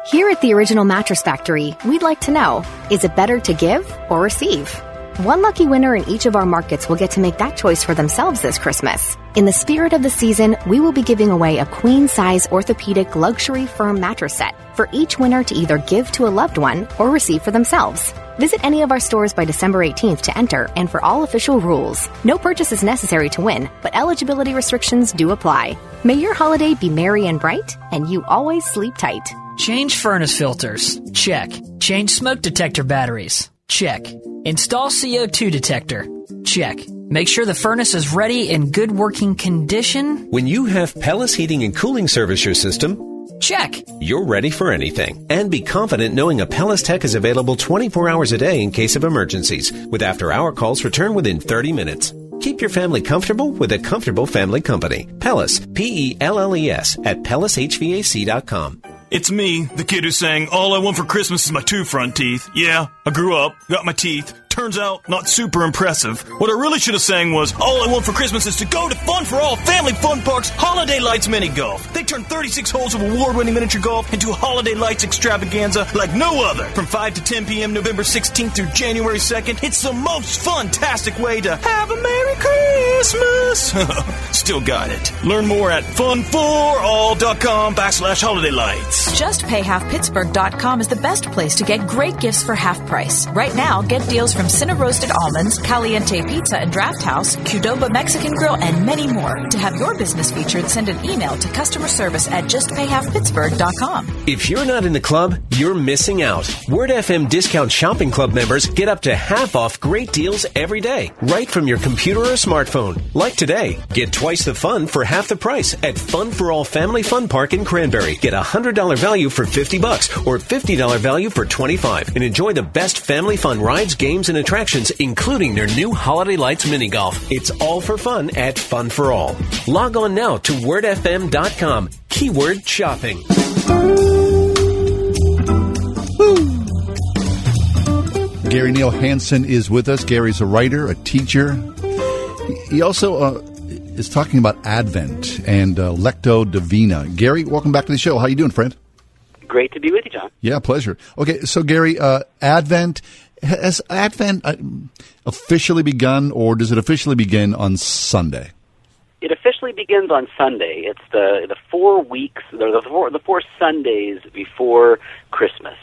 Here at the Original Mattress Factory, we'd like to know is it better to give or receive? One lucky winner in each of our markets will get to make that choice for themselves this Christmas. In the spirit of the season, we will be giving away a queen size orthopedic luxury firm mattress set for each winner to either give to a loved one or receive for themselves. Visit any of our stores by December 18th to enter and for all official rules. No purchase is necessary to win, but eligibility restrictions do apply. May your holiday be merry and bright, and you always sleep tight. Change furnace filters. Check. Change smoke detector batteries. Check. Install CO2 detector. Check. Make sure the furnace is ready in good working condition. When you have Pelles Heating and Cooling service your system, Check. you're ready for anything. And be confident knowing a Pelles Tech is available 24 hours a day in case of emergencies, with after hour calls return within 30 minutes. Keep your family comfortable with a comfortable family company. Pelles, P E L L E S, at PellesHVAC.com. It's me, the kid who's saying, All I want for Christmas is my two front teeth. Yeah, I grew up, got my teeth. Turns out, not super impressive. What I really should have sang was, All I want for Christmas is to go to Fun for All Family Fun Park's Holiday Lights Mini Golf. They turn 36 holes of award winning miniature golf into a Holiday Lights extravaganza like no other. From 5 to 10 p.m. November 16th through January 2nd, it's the most fantastic way to have a Merry Christmas. [LAUGHS] Still got it. Learn more at funforall.com backslash holiday lights. JustPayHalfPittsburgh.com is the best place to get great gifts for half price. Right now, get deals from Cinna Roasted Almonds, Caliente Pizza and Draft House, Qdoba Mexican Grill, and many more. To have your business featured, send an email to customer service at JustPayHalfPittsburgh.com. If you're not in the club, you're missing out. Word FM Discount Shopping Club members get up to half off great deals every day, right from your computer or smartphone. Like today, get twice the fun for half the price at Fun for All Family Fun Park in Cranberry. Get a $100 value for 50 bucks or $50 value for 25 and enjoy the best family fun rides, games, and attractions, including their new Holiday Lights Mini Golf. It's all for fun at Fun for All. Log on now to wordfm.com. Keyword shopping. Gary Neal Hansen is with us. Gary's a writer, a teacher. He also uh, is talking about Advent and uh, Lectio Divina. Gary, welcome back to the show. How you doing, friend? Great to be with you, John. Yeah, pleasure. Okay, so Gary, uh, Advent has Advent uh, officially begun, or does it officially begin on Sunday? It officially begins on Sunday. It's the the four weeks, the four the four Sundays before Christmas.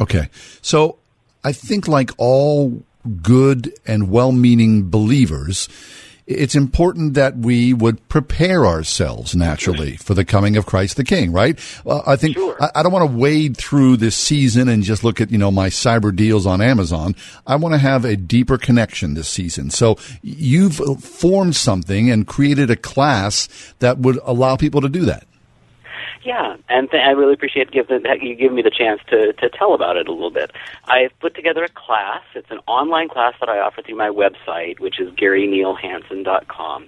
Okay, so I think, like all good and well meaning believers, it's important that we would prepare ourselves naturally for the coming of Christ the King, right? Uh, I think sure. I, I, don't want to wade through this season and just look at, you know, my cyber deals on Amazon. I want to have a deeper connection this season. So you've formed something and created a class that would allow people to do that. Yeah, and th- I really appreciate the, you giving me the chance to, to tell about it a little bit. I've put together a class. It's an online class that I offer through my website, which is GaryNealHansen.com.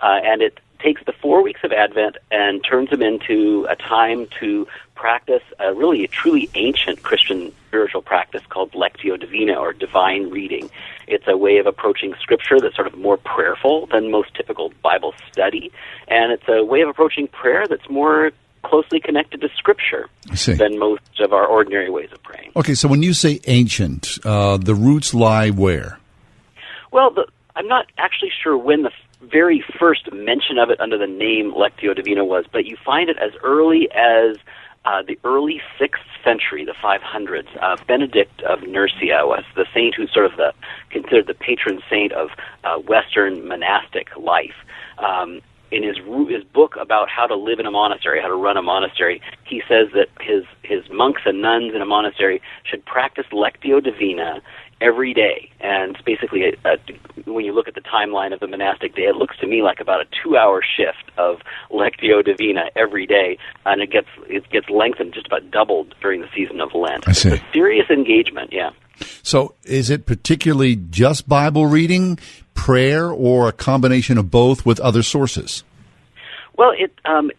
Uh, and it takes the four weeks of Advent and turns them into a time to practice a really a truly ancient Christian spiritual practice called Lectio Divina or divine reading. It's a way of approaching Scripture that's sort of more prayerful than most typical Bible study, and it's a way of approaching prayer that's more closely connected to Scripture than most of our ordinary ways of praying. Okay, so when you say ancient, uh, the roots lie where? Well, the, I'm not actually sure when the very first mention of it under the name Lectio Divina was, but you find it as early as uh, the early sixth century, the 500s. Uh, Benedict of Nursia was the saint who's sort of the considered the patron saint of uh, Western monastic life. Um, in his his book about how to live in a monastery, how to run a monastery, he says that his his monks and nuns in a monastery should practice lectio divina every day. And basically, a, a, when you look at the timeline of the monastic day, it looks to me like about a two-hour shift of lectio divina every day, and it gets it gets lengthened, just about doubled during the season of Lent. I see. It's a serious engagement, yeah. So, is it particularly just Bible reading, prayer, or a combination of both with other sources? Well, it, um,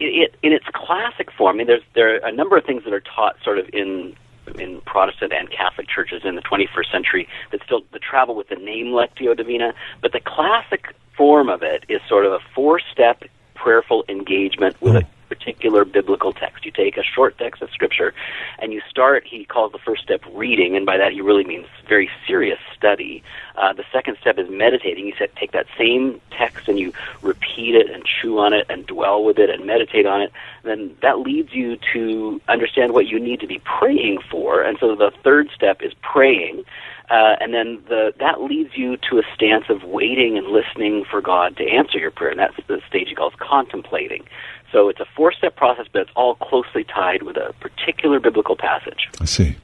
it, it in its classic form. I mean, there's there are a number of things that are taught sort of in in Protestant and Catholic churches in the 21st century that still that travel with the name Lectio Divina, but the classic form of it is sort of a four-step prayerful engagement with a particular biblical text. You take a short text of Scripture and you start, he calls the first step reading, and by that he really means very serious study. Uh, the second step is meditating. You said, take that same text and you repeat it and chew on it and dwell with it and meditate on it. Then that leads you to understand what you need to be praying for. And so the third step is praying. Uh, and then the, that leads you to a stance of waiting and listening for God to answer your prayer. And that's the stage he calls contemplating. So it's a four step process, but it's all closely tied with a particular biblical passage. I see.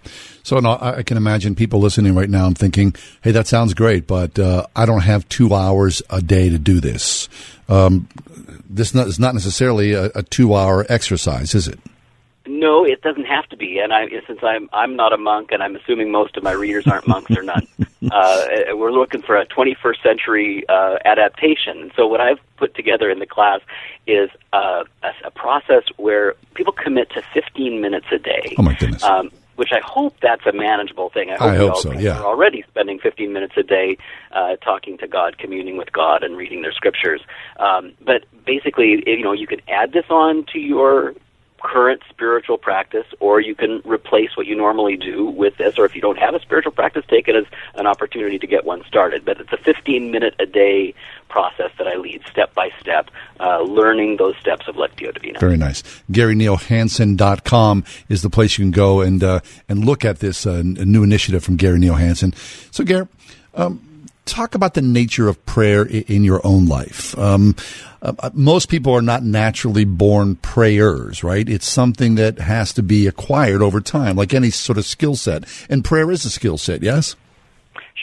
So no, I can imagine people listening right now and thinking, hey, that sounds great, but uh, I don't have two hours a day to do this. Um, this is not necessarily a, a two hour exercise, is it? No, it doesn't have to be. And I, since I'm I'm not a monk, and I'm assuming most of my readers aren't monks or nuns, [LAUGHS] uh, we're looking for a 21st century uh, adaptation. So what I've put together in the class is uh, a, a process where people commit to 15 minutes a day. Oh my goodness. Um, which I hope that's a manageable thing. I hope, I hope all, so, yeah. We're already spending 15 minutes a day uh, talking to God, communing with God, and reading their scriptures. Um, but basically, you know, you can add this on to your current spiritual practice, or you can replace what you normally do with this. Or if you don't have a spiritual practice, take it as an opportunity to get one started. But it's a 15 minute a day process that I lead step by step, uh, learning those steps of Lectio Divina. Very nice. GaryNealHansen.com is the place you can go and uh, and look at this uh, new initiative from Gary Neal Hansen. So, Gary, um, talk about the nature of prayer in your own life. Um, uh, most people are not naturally born prayers, right? It's something that has to be acquired over time, like any sort of skill set. And prayer is a skill set, yes?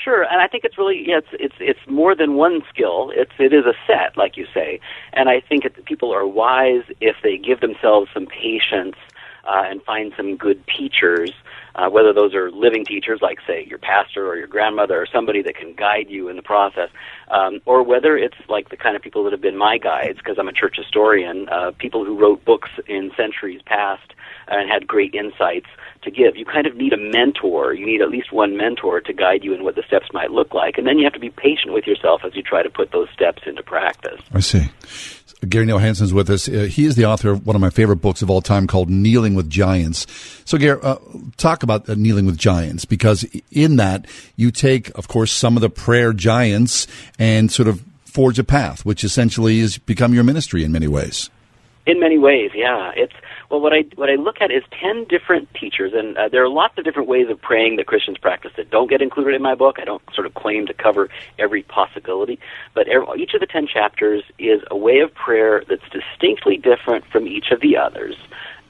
Sure, and I think it's really yeah, it's it's it's more than one skill. It's it is a set, like you say, and I think people are wise if they give themselves some patience uh, and find some good teachers uh, whether those are living teachers, like say your pastor or your grandmother, or somebody that can guide you in the process, um, or whether it's like the kind of people that have been my guides, because I'm a church historian, uh, people who wrote books in centuries past and had great insights to give. You kind of need a mentor. You need at least one mentor to guide you in what the steps might look like, and then you have to be patient with yourself as you try to put those steps into practice. I see. Gary Neal Hansen's with us. Uh, he is the author of one of my favorite books of all time called Kneeling with Giants. So, Gary, uh, talk about uh, Kneeling with Giants because in that you take, of course, some of the prayer giants and sort of forge a path, which essentially has become your ministry in many ways. In many ways, yeah. It's well, what I what I look at is ten different teachers, and uh, there are lots of different ways of praying that Christians practice that don't get included in my book. I don't sort of claim to cover every possibility, but each of the ten chapters is a way of prayer that's distinctly different from each of the others,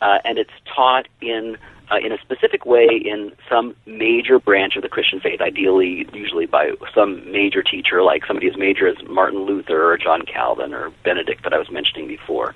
uh, and it's taught in uh, in a specific way in some major branch of the Christian faith, ideally, usually by some major teacher, like somebody as major as Martin Luther or John Calvin or Benedict that I was mentioning before.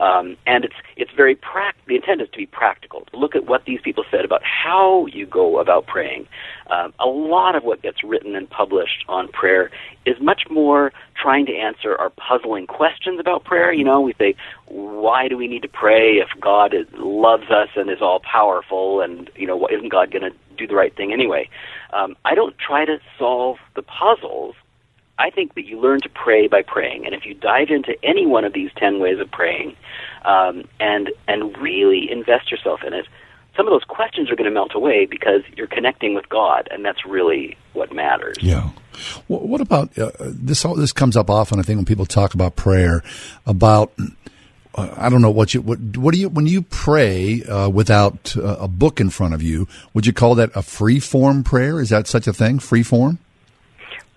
Um, and it's it's very prac. The intent is to be practical. To look at what these people said about how you go about praying. Um, a lot of what gets written and published on prayer is much more trying to answer our puzzling questions about prayer. You know, we say, why do we need to pray if God is, loves us and is all powerful? And you know, isn't God going to do the right thing anyway? Um, I don't try to solve the puzzles. I think that you learn to pray by praying, and if you dive into any one of these ten ways of praying, um, and and really invest yourself in it, some of those questions are going to melt away because you're connecting with God, and that's really what matters. Yeah. what about uh, this? All this comes up often. I think when people talk about prayer, about uh, I don't know what you what what do you when you pray uh, without uh, a book in front of you? Would you call that a free form prayer? Is that such a thing? Free form?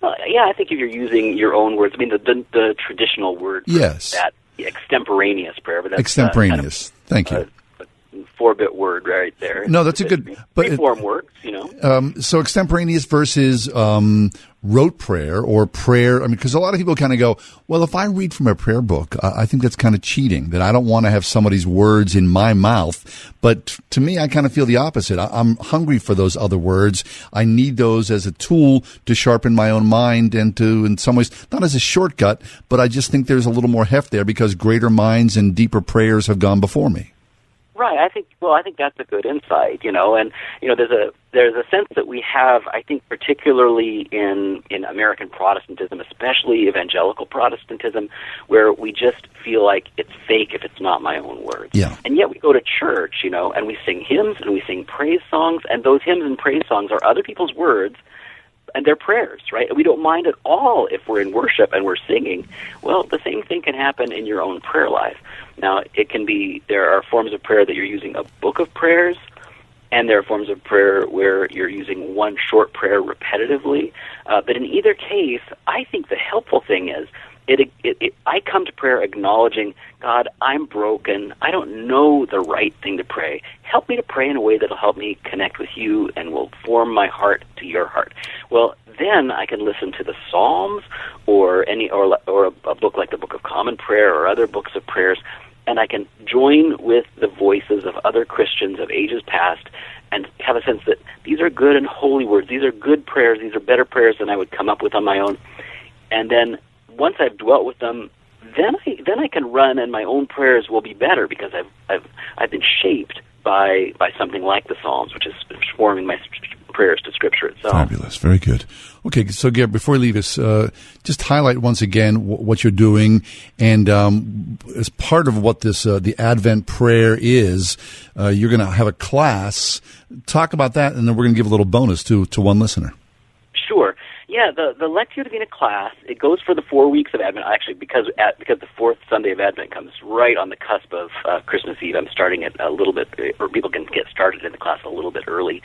Well, yeah, I think if you're using your own words, I mean the the, the traditional word yes. that extemporaneous prayer, but that's extemporaneous. Uh, kind of, Thank you four bit word right there. No, that's a good but form works, you know. Um, so extemporaneous versus um, rote prayer or prayer. I mean, because a lot of people kind of go, well, if I read from a prayer book, I, think that's kind of cheating. That I don't want to have somebody's words in my mouth. But to me, I kind of feel the opposite. I, I'm hungry for those other words. I need those as a tool to sharpen my own mind and to, in some ways, not as a shortcut, but I just think there's a little more heft there because greater minds and deeper prayers have gone before me. Right. I think. Well, I think that's a good insight. You know, and you know, there's a there's a sense that we have. I think particularly in in American Protestantism, especially evangelical Protestantism, where we just feel like it's fake if it's not my own words. Yeah. And yet we go to church, you know, and we sing hymns and we sing praise songs, and those hymns and praise songs are other people's words and their prayers, right? We don't mind at all if we're in worship and we're singing. Well, the same thing can happen in your own prayer life. Now, it can be there are forms of prayer that you're using a book of prayers, and there are forms of prayer where you're using one short prayer repetitively. Uh, but in either case, I think the helpful thing is it, it, it, I come to prayer acknowledging, God, I'm broken. I don't know the right thing to pray. Help me to pray in a way that'll help me connect with you and will form my heart to your heart. Well, then I can listen to the Psalms or any or or a, a book like the Book of Common Prayer or other books of prayers and I can join with the voices of other Christians of ages past and have a sense that these are good and holy words. These are good prayers. These are better prayers than I would come up with on my own. And then once I've dwelt with them, then I then I can run, and my own prayers will be better because I've I've I've been shaped by by something like the Psalms, which is forming my prayers to Scripture itself. Fabulous, very good. Okay, so Gary, before we leave us, uh, just highlight once again w- what you're doing, and um, as part of what this uh, the Advent prayer is, uh, you're going to have a class. Talk about that, and then we're going to give a little bonus to to one listener. Sure. Yeah, the the Lectio Divina class it goes for the four weeks of Advent. Actually, because at, because the fourth Sunday of Advent comes right on the cusp of uh, Christmas Eve. I'm starting it a little bit, or people can get started in the class a little bit early.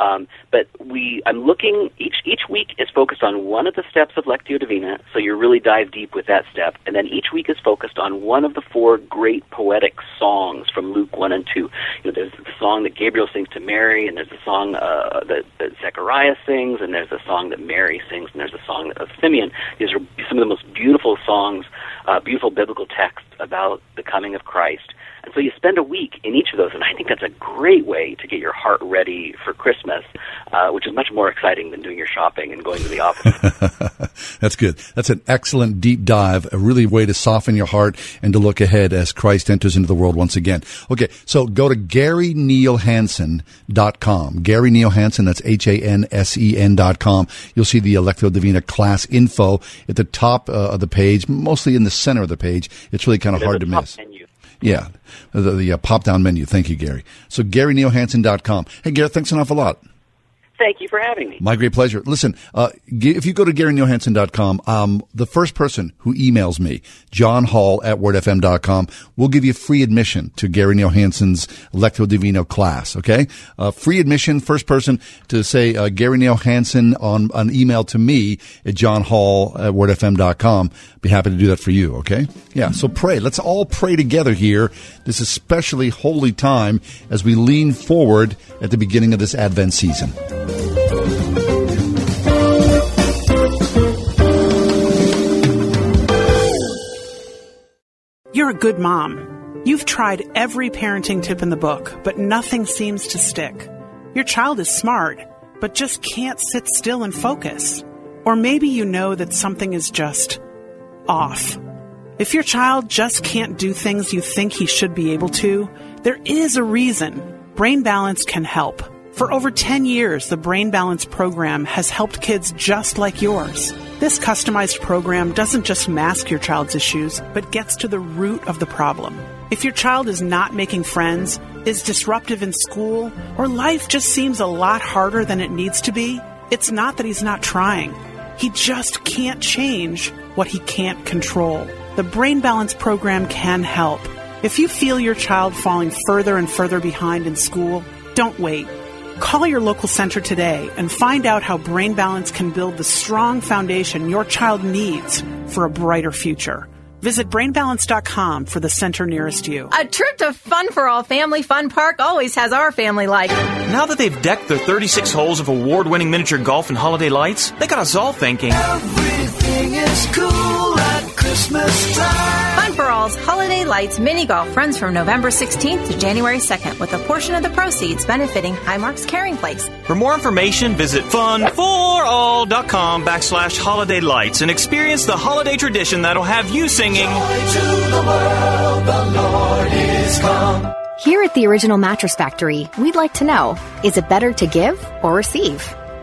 Um, but we, I'm looking each each week is focused on one of the steps of Lectio Divina, so you really dive deep with that step, and then each week is focused on one of the four great poetic songs from Luke one and two. You know, there's the song that Gabriel sings to Mary, and there's a song uh, that, that Zechariah sings, and there's a song that Mary sings, and there's a song of Simeon. These are some of the most beautiful songs, uh, beautiful biblical texts about the coming of Christ. And so you spend a week in each of those, and I think that's a great way to get your heart ready for Christmas, uh, which is much more exciting than doing your shopping and going to the office. [LAUGHS] That's good. That's an excellent deep dive, a really way to soften your heart and to look ahead as Christ enters into the world once again. Okay, so go to GaryNealHansen.com. Gary Neal Hansen, that's H-A-N-S-E-N dot com. You'll see the Lectio Divina class info at the top uh, of the page, mostly in the center of the page. It's really kind of hard to miss. Menu. Yeah, the, the uh, pop down menu. Thank you, Gary. So GaryNealHansen.com. Hey, Gary, thanks an awful lot. Thank you for having me. My great pleasure. Listen, uh, if you go to GaryNealHansen.com, um, the first person who emails me, John Hall at WordFM.com, will give you free admission to Gary Neal Lectio Divino class, okay? Uh, free admission, first person to say uh, Gary Neal on an email to me at John Hall at WordFM.com. Be happy to do that for you, okay? Yeah, so pray. Let's all pray together here, this especially holy time as we lean forward at the beginning of this Advent season. You're a good mom. You've tried every parenting tip in the book, but nothing seems to stick. Your child is smart, but just can't sit still and focus. Or maybe you know that something is just off. If your child just can't do things you think he should be able to, there is a reason. Brain Balance can help. For over 10 years, the Brain Balance program has helped kids just like yours. This customized program doesn't just mask your child's issues, but gets to the root of the problem. If your child is not making friends, is disruptive in school, or life just seems a lot harder than it needs to be, it's not that he's not trying. He just can't change what he can't control. The Brain Balance program can help. If you feel your child falling further and further behind in school, don't wait. Call your local center today and find out how Brain Balance can build the strong foundation your child needs for a brighter future. Visit brainbalance.com for the center nearest you. A trip to Fun for All Family Fun Park always has our family like. Now that they've decked their 36 holes of award winning miniature golf and holiday lights, they got us all thinking. Everything is cool at Christmas time. Fun for All's Holiday Lights Mini Golf runs from November 16th to January 2nd with a portion of the proceeds benefiting Highmark's Caring Place. For more information, visit funforall.com backslash holiday lights and experience the holiday tradition that'll have you singing. Joy to the world, the Lord is come. Here at the Original Mattress Factory, we'd like to know is it better to give or receive?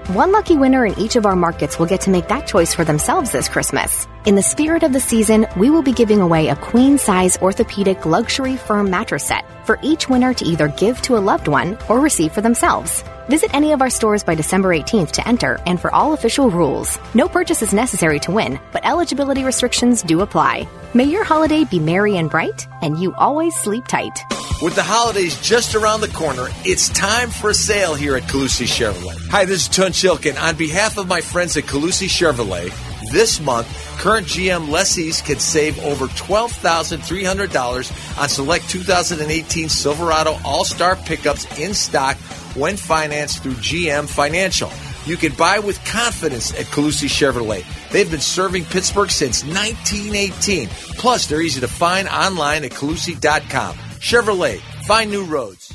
One lucky winner in each of our markets will get to make that choice for themselves this Christmas. In the spirit of the season, we will be giving away a queen size orthopedic luxury firm mattress set for each winner to either give to a loved one or receive for themselves. Visit any of our stores by December 18th to enter and for all official rules. No purchase is necessary to win, but eligibility restrictions do apply. May your holiday be merry and bright, and you always sleep tight. With the holidays just around the corner, it's time for a sale here at Calusi Chevrolet. Hi, this is Tunch Ilkin. On behalf of my friends at Calusi Chevrolet, this month, current GM lessees can save over $12,300 on select 2018 Silverado All Star pickups in stock when financed through GM Financial. you can buy with confidence at Calusi Chevrolet. They've been serving Pittsburgh since 1918. Plus, they're easy to find online at Calusi.com. Chevrolet, find new roads.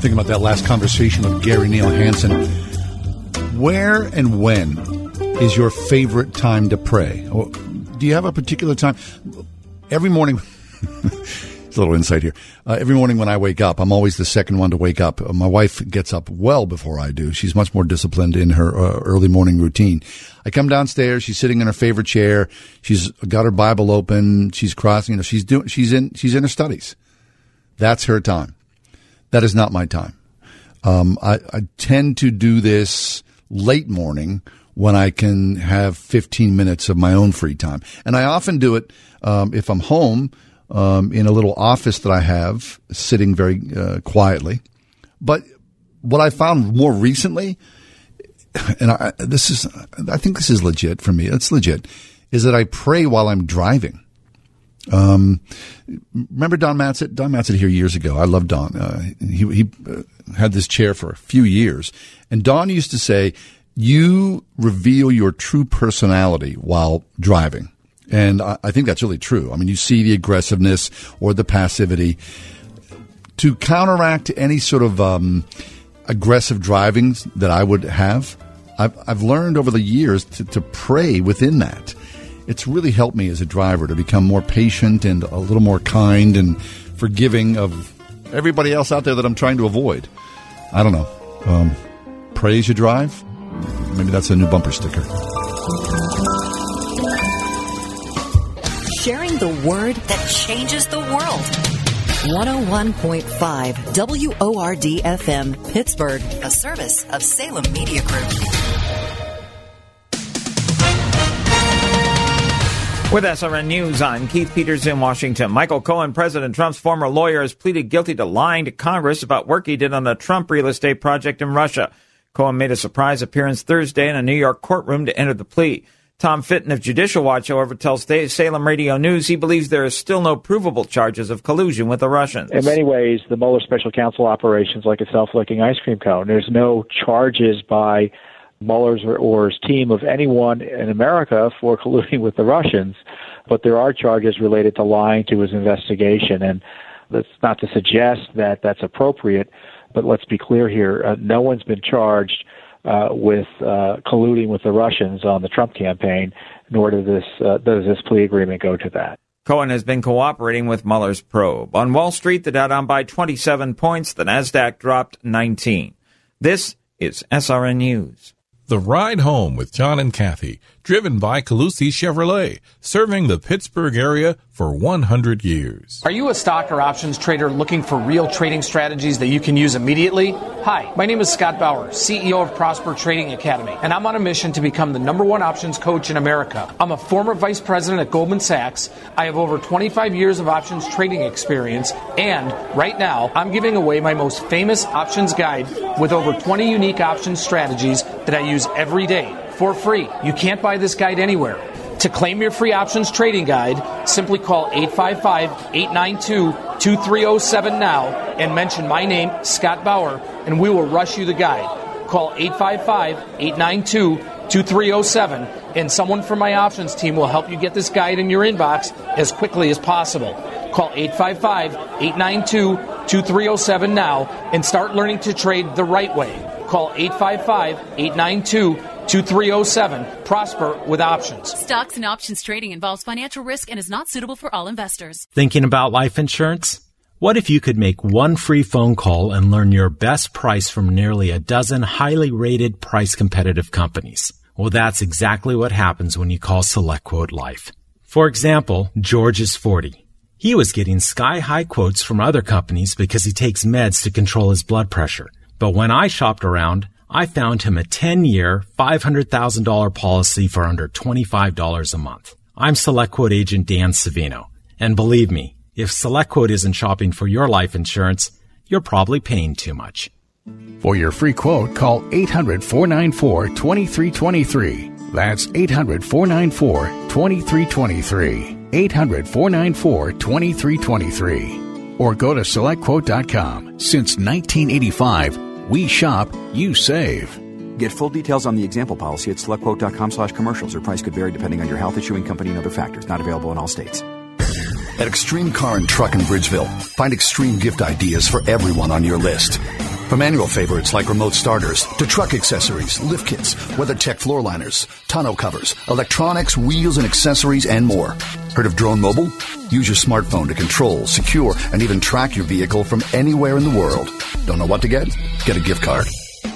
Thinking about that last conversation with Gary Neal Hansen. Where and when is your favorite time to pray? Or do you have a particular time? Every morning. [LAUGHS] it's a little insight here. Uh, every morning when I wake up, I'm always the second one to wake up. Uh, my wife gets up well before I do. She's much more disciplined in her uh, early morning routine. I come downstairs. She's sitting in her favorite chair. She's got her Bible open. She's crossing. You know, she's doing. She's in. She's in her studies. That's her time. That is not my time. Um, I, I tend to do this late morning when I can have 15 minutes of my own free time, and I often do it um, if I'm home um, in a little office that I have, sitting very uh, quietly. But what I found more recently, and I, this is, I think this is legit for me. It's legit, is that I pray while I'm driving. Um, remember Don Matzett? Don Matzett here years ago. I love Don. Uh, he he uh, had this chair for a few years, and Don used to say, "You reveal your true personality while driving." And I, I think that's really true. I mean, you see the aggressiveness or the passivity. To counteract any sort of um, aggressive driving that I would have, I've, I've learned over the years to, to pray within that. It's really helped me as a driver to become more patient and a little more kind and forgiving of everybody else out there that I'm trying to avoid. I don't know. Um, pray as you drive? Maybe that's a new bumper sticker. Sharing the word that changes the world. 101.5 WORD FM, Pittsburgh, a service of Salem Media Group. With SRN News, I'm Keith Peters in Washington. Michael Cohen, President Trump's former lawyer, has pleaded guilty to lying to Congress about work he did on the Trump real estate project in Russia. Cohen made a surprise appearance Thursday in a New York courtroom to enter the plea. Tom Fitton of Judicial Watch, however, tells Salem Radio News he believes there is still no provable charges of collusion with the Russians. In many ways, the Mueller special counsel operations like a self-licking ice cream cone. There's no charges by Mueller's or, or his team of anyone in America for [LAUGHS] colluding with the Russians, but there are charges related to lying to his investigation. And that's not to suggest that that's appropriate, but let's be clear here: uh, no one's been charged uh, with uh, colluding with the Russians on the Trump campaign, nor does this uh, does this plea agreement go to that. Cohen has been cooperating with Mueller's probe. On Wall Street, the Dow down by 27 points, the Nasdaq dropped 19. This is SRN News. The Ride Home with John and Kathy, driven by Calusi Chevrolet, serving the Pittsburgh area for 100 years. Are you a stock or options trader looking for real trading strategies that you can use immediately? Hi, my name is Scott Bauer, CEO of Prosper Trading Academy, and I'm on a mission to become the number one options coach in America. I'm a former vice president at Goldman Sachs. I have over 25 years of options trading experience, and right now, I'm giving away my most famous options guide with over 20 unique options strategies that I use every day for free. You can't buy this guide anywhere. To claim your free options trading guide, simply call 855 892 2307 now and mention my name, Scott Bauer, and we will rush you the guide. Call 855 892 2307 and someone from my options team will help you get this guide in your inbox as quickly as possible. Call 855 892 2307 now and start learning to trade the right way. Call 855 892 2307. Prosper with options. Stocks and options trading involves financial risk and is not suitable for all investors. Thinking about life insurance? What if you could make one free phone call and learn your best price from nearly a dozen highly rated price competitive companies? Well, that's exactly what happens when you call SelectQuote Life. For example, George is 40. He was getting sky high quotes from other companies because he takes meds to control his blood pressure. But when I shopped around, I found him a 10 year, $500,000 policy for under $25 a month. I'm SelectQuote agent Dan Savino. And believe me, if SelectQuote isn't shopping for your life insurance, you're probably paying too much. For your free quote, call 800 494 2323. That's 800 494 2323. 800 494 2323. Or go to selectquote.com. Since 1985, We shop, you save. Get full details on the example policy at selectquote.com slash commercials. Or price could vary depending on your health issuing company and other factors. Not available in all states. At Extreme Car and Truck in Bridgeville, find extreme gift ideas for everyone on your list. From annual favorites like remote starters to truck accessories, lift kits, WeatherTech floor liners, tonneau covers, electronics, wheels and accessories, and more. Heard of Drone Mobile? Use your smartphone to control, secure, and even track your vehicle from anywhere in the world. Don't know what to get? Get a gift card.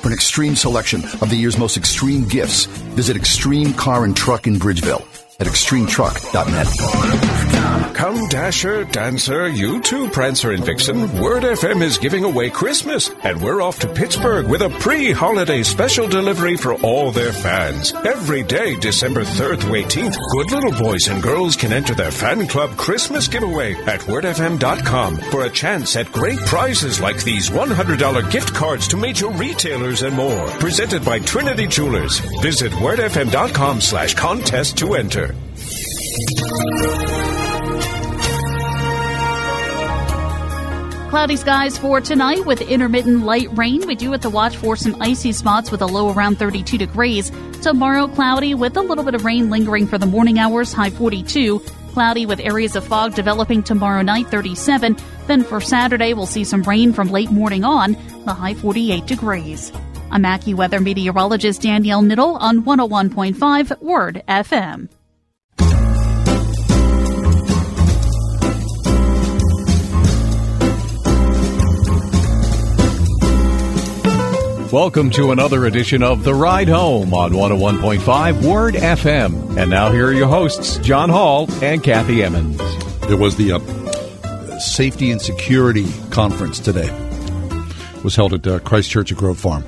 For an extreme selection of the year's most extreme gifts, visit Extreme Car and Truck in Bridgeville at extremetruck.net. Come, Dasher, Dancer, you too, Prancer and Vixen. Word FM is giving away Christmas, and we're off to Pittsburgh with a pre-holiday special delivery for all their fans. Every day, December 3rd through 18th, good little boys and girls can enter their fan club Christmas giveaway at wordfm.com for a chance at great prizes like these $100 gift cards to major retailers and more. Presented by Trinity Jewelers. Visit wordfm.com slash contest to enter. Cloudy skies for tonight with intermittent light rain. We do have to watch for some icy spots with a low around 32 degrees. Tomorrow, cloudy with a little bit of rain lingering for the morning hours, high 42. Cloudy with areas of fog developing tomorrow night, 37. Then for Saturday, we'll see some rain from late morning on, the high 48 degrees. I'm weather meteorologist Danielle Niddle on 101.5 Word FM. Welcome to another edition of The Ride Home on 101.5 Word FM. And now here are your hosts, John Hall and Kathy Emmons. There was the uh, Safety and Security Conference today. It was held at uh, Christchurch at Grove Farm.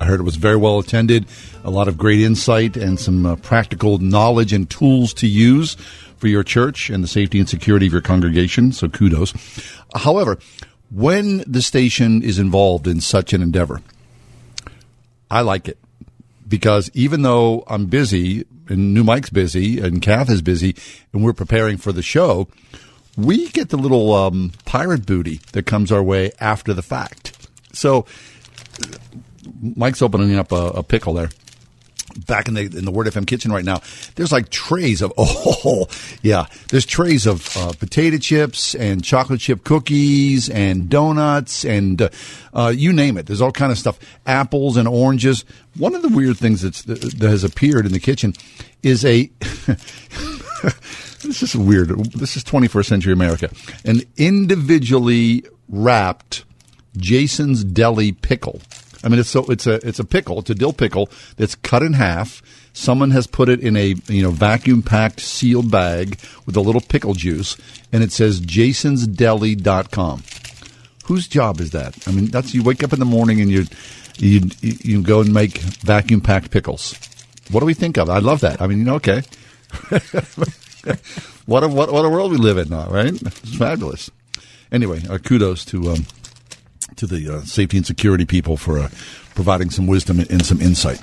I heard it was very well attended, a lot of great insight and some uh, practical knowledge and tools to use for your church and the safety and security of your congregation. So kudos. However, when the station is involved in such an endeavor, I like it because even though I'm busy and New Mike's busy and Kath is busy and we're preparing for the show, we get the little um, pirate booty that comes our way after the fact. So Mike's opening up a, a pickle there. Back in the in the Word FM kitchen right now, there's like trays of [LAUGHS] oh yeah, there's trays of uh, potato chips and chocolate chip cookies and donuts and uh, uh, you name it. There's all kind of stuff, apples and oranges. One of the weird things that's, that has appeared in the kitchen is a [LAUGHS] this is weird. This is 21st century America. An individually wrapped Jason's Deli pickle. I mean, it's so it's a it's a pickle. It's a dill pickle that's cut in half. Someone has put it in a you know vacuum packed sealed bag with a little pickle juice, and it says jasonsdeli.com. Whose job is that? I mean, that's you wake up in the morning and you you you go and make vacuum packed pickles. What do we think of? I love that. I mean, okay. [LAUGHS] what a what, what a world we live in now, right? It's fabulous. Anyway, uh, kudos to um, to the uh, safety and security people for uh, providing some wisdom and, some insight.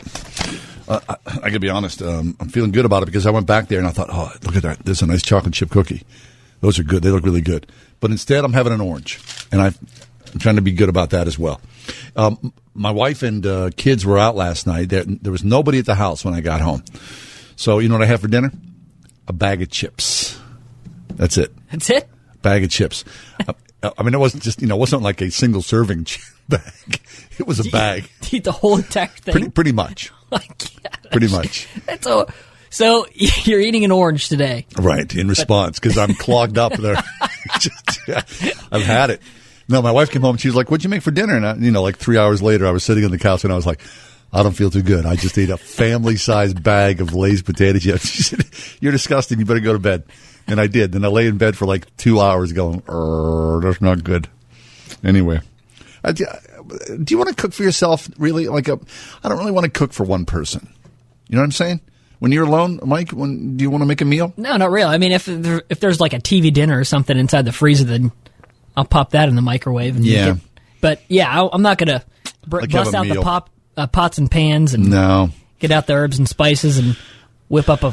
Uh, I, I got to be honest, um, I'm feeling good about it because I went back there and I thought, oh, look at that. There's a nice chocolate chip cookie. Those are good. They look really good. But instead, I'm having an orange, and i am trying to be good about that as well. Um, my wife and uh, kids were out last night. There, there was nobody at the house when I got home. So, you know what I had for dinner? A bag of chips. That's it. That's it? Bag of chips. I mean, it wasn't just you know, it wasn't like a single serving [LAUGHS] bag. It was a bag. [LAUGHS] Eat the whole entire thing. Pretty, pretty much. [LAUGHS] Oh pretty much. That's a, so you're eating an orange today, right? In response, because I'm clogged up there. Just, yeah, I've had it. No, my wife came home. and She was like, "What'd you make for dinner?" And I, you know, like three hours later, I was sitting on the couch and I was like. I don't feel too good. I just ate a family sized bag of Lay's potato chips. She said, You're disgusting. You better go to bed. And I did. Then I lay in bed for like two hours going, that's not good. Anyway, uh, I, uh, do you want to cook for yourself? Really? Like, a, I don't really want to cook for one person. You know what I'm saying? When you're alone, Mike, when do you want to make a meal? No, not really. I mean, if there, if there's like a TV dinner or something inside the freezer, then I'll pop that in the microwave. And yeah. It. But yeah, I, am not gonna br- Like bust out the pop uh, pots and pans and No. get out the herbs and spices and whip up a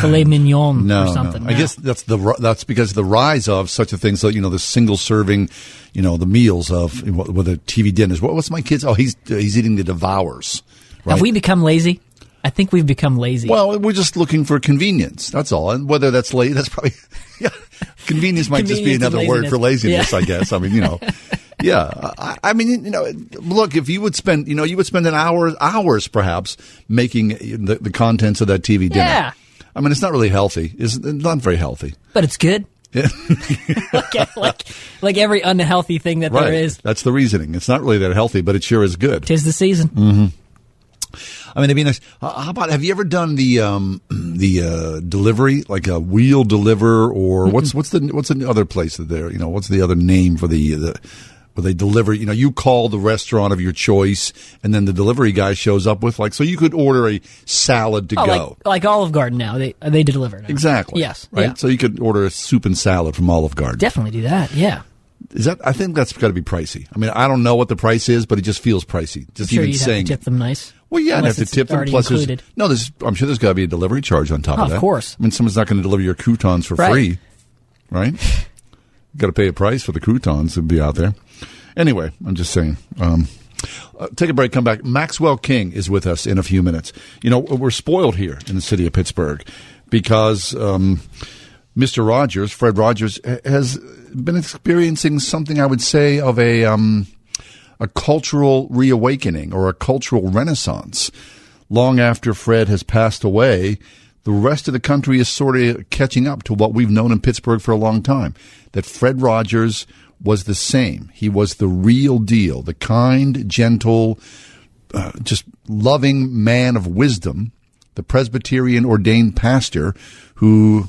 filet [CLEARS THROAT] mignon no, or something. No. I guess that's the that's because of the rise of such a thing. So you know, the single serving, you know, the meals of with the TV dinners. What, what's my kids? Oh, he's he's eating the devours. Right? Have we become lazy? I think we've become lazy. Well, we're just looking for convenience. That's all. And whether that's lazy, that's probably [LAUGHS] yeah. Convenience might Convenience just be another word for laziness, Yeah. I guess. I mean, you know. [LAUGHS] Yeah, I, I mean, you know, look, if you would spend, you know, you would spend an hour, hours perhaps making the, the contents of that TV dinner. Yeah. I mean, it's not really healthy. It's not very healthy. but it's good. Yeah. [LAUGHS] like, like, like every unhealthy thing that right. there is. That's the reasoning. It's not really that healthy, but it sure is good. Tis the season. hmm I mean, it'd be nice. How about have you ever done the um, [CLEARS THROAT] the uh, delivery, like a wheel deliver, or what's what's the what's the other place that there? You know, what's the other name for the the where they deliver? You know, you call the restaurant of your choice, and then the delivery guy shows up with like, so you could order a salad to Oh, go. like, like Olive Garden now. They they deliver now. Exactly. Yes. Right. Yeah. So you could order a soup and salad from Olive Garden. Definitely do that. Yeah. Is that? I think that's got to be pricey. I mean, I don't know what the price is, but it just feels pricey. Just sure even saying. have to tip them nice. Well, yeah, I'd have to tip them. Plus, there's, no, there's, I'm sure there's got to be a delivery charge on top Oh, of that. of course. I mean, someone's not going to deliver your croutons for Right. free, right? [LAUGHS] got to pay a price for the croutons to be out there. Anyway, I'm just saying. Um, uh, take a break. Come back. Maxwell King is with us in a few minutes. You know, we're spoiled here in the city of Pittsburgh because um, Mr. Rogers, Fred Rogers, has been experiencing something I would say of a um, a cultural reawakening or a cultural renaissance. Long after Fred has passed away, the rest of the country is sort of catching up to what we've known in Pittsburgh for a long time. That Fred Rogers was the same. He was the real deal, the kind, gentle, uh, just loving man of wisdom, the Presbyterian ordained pastor who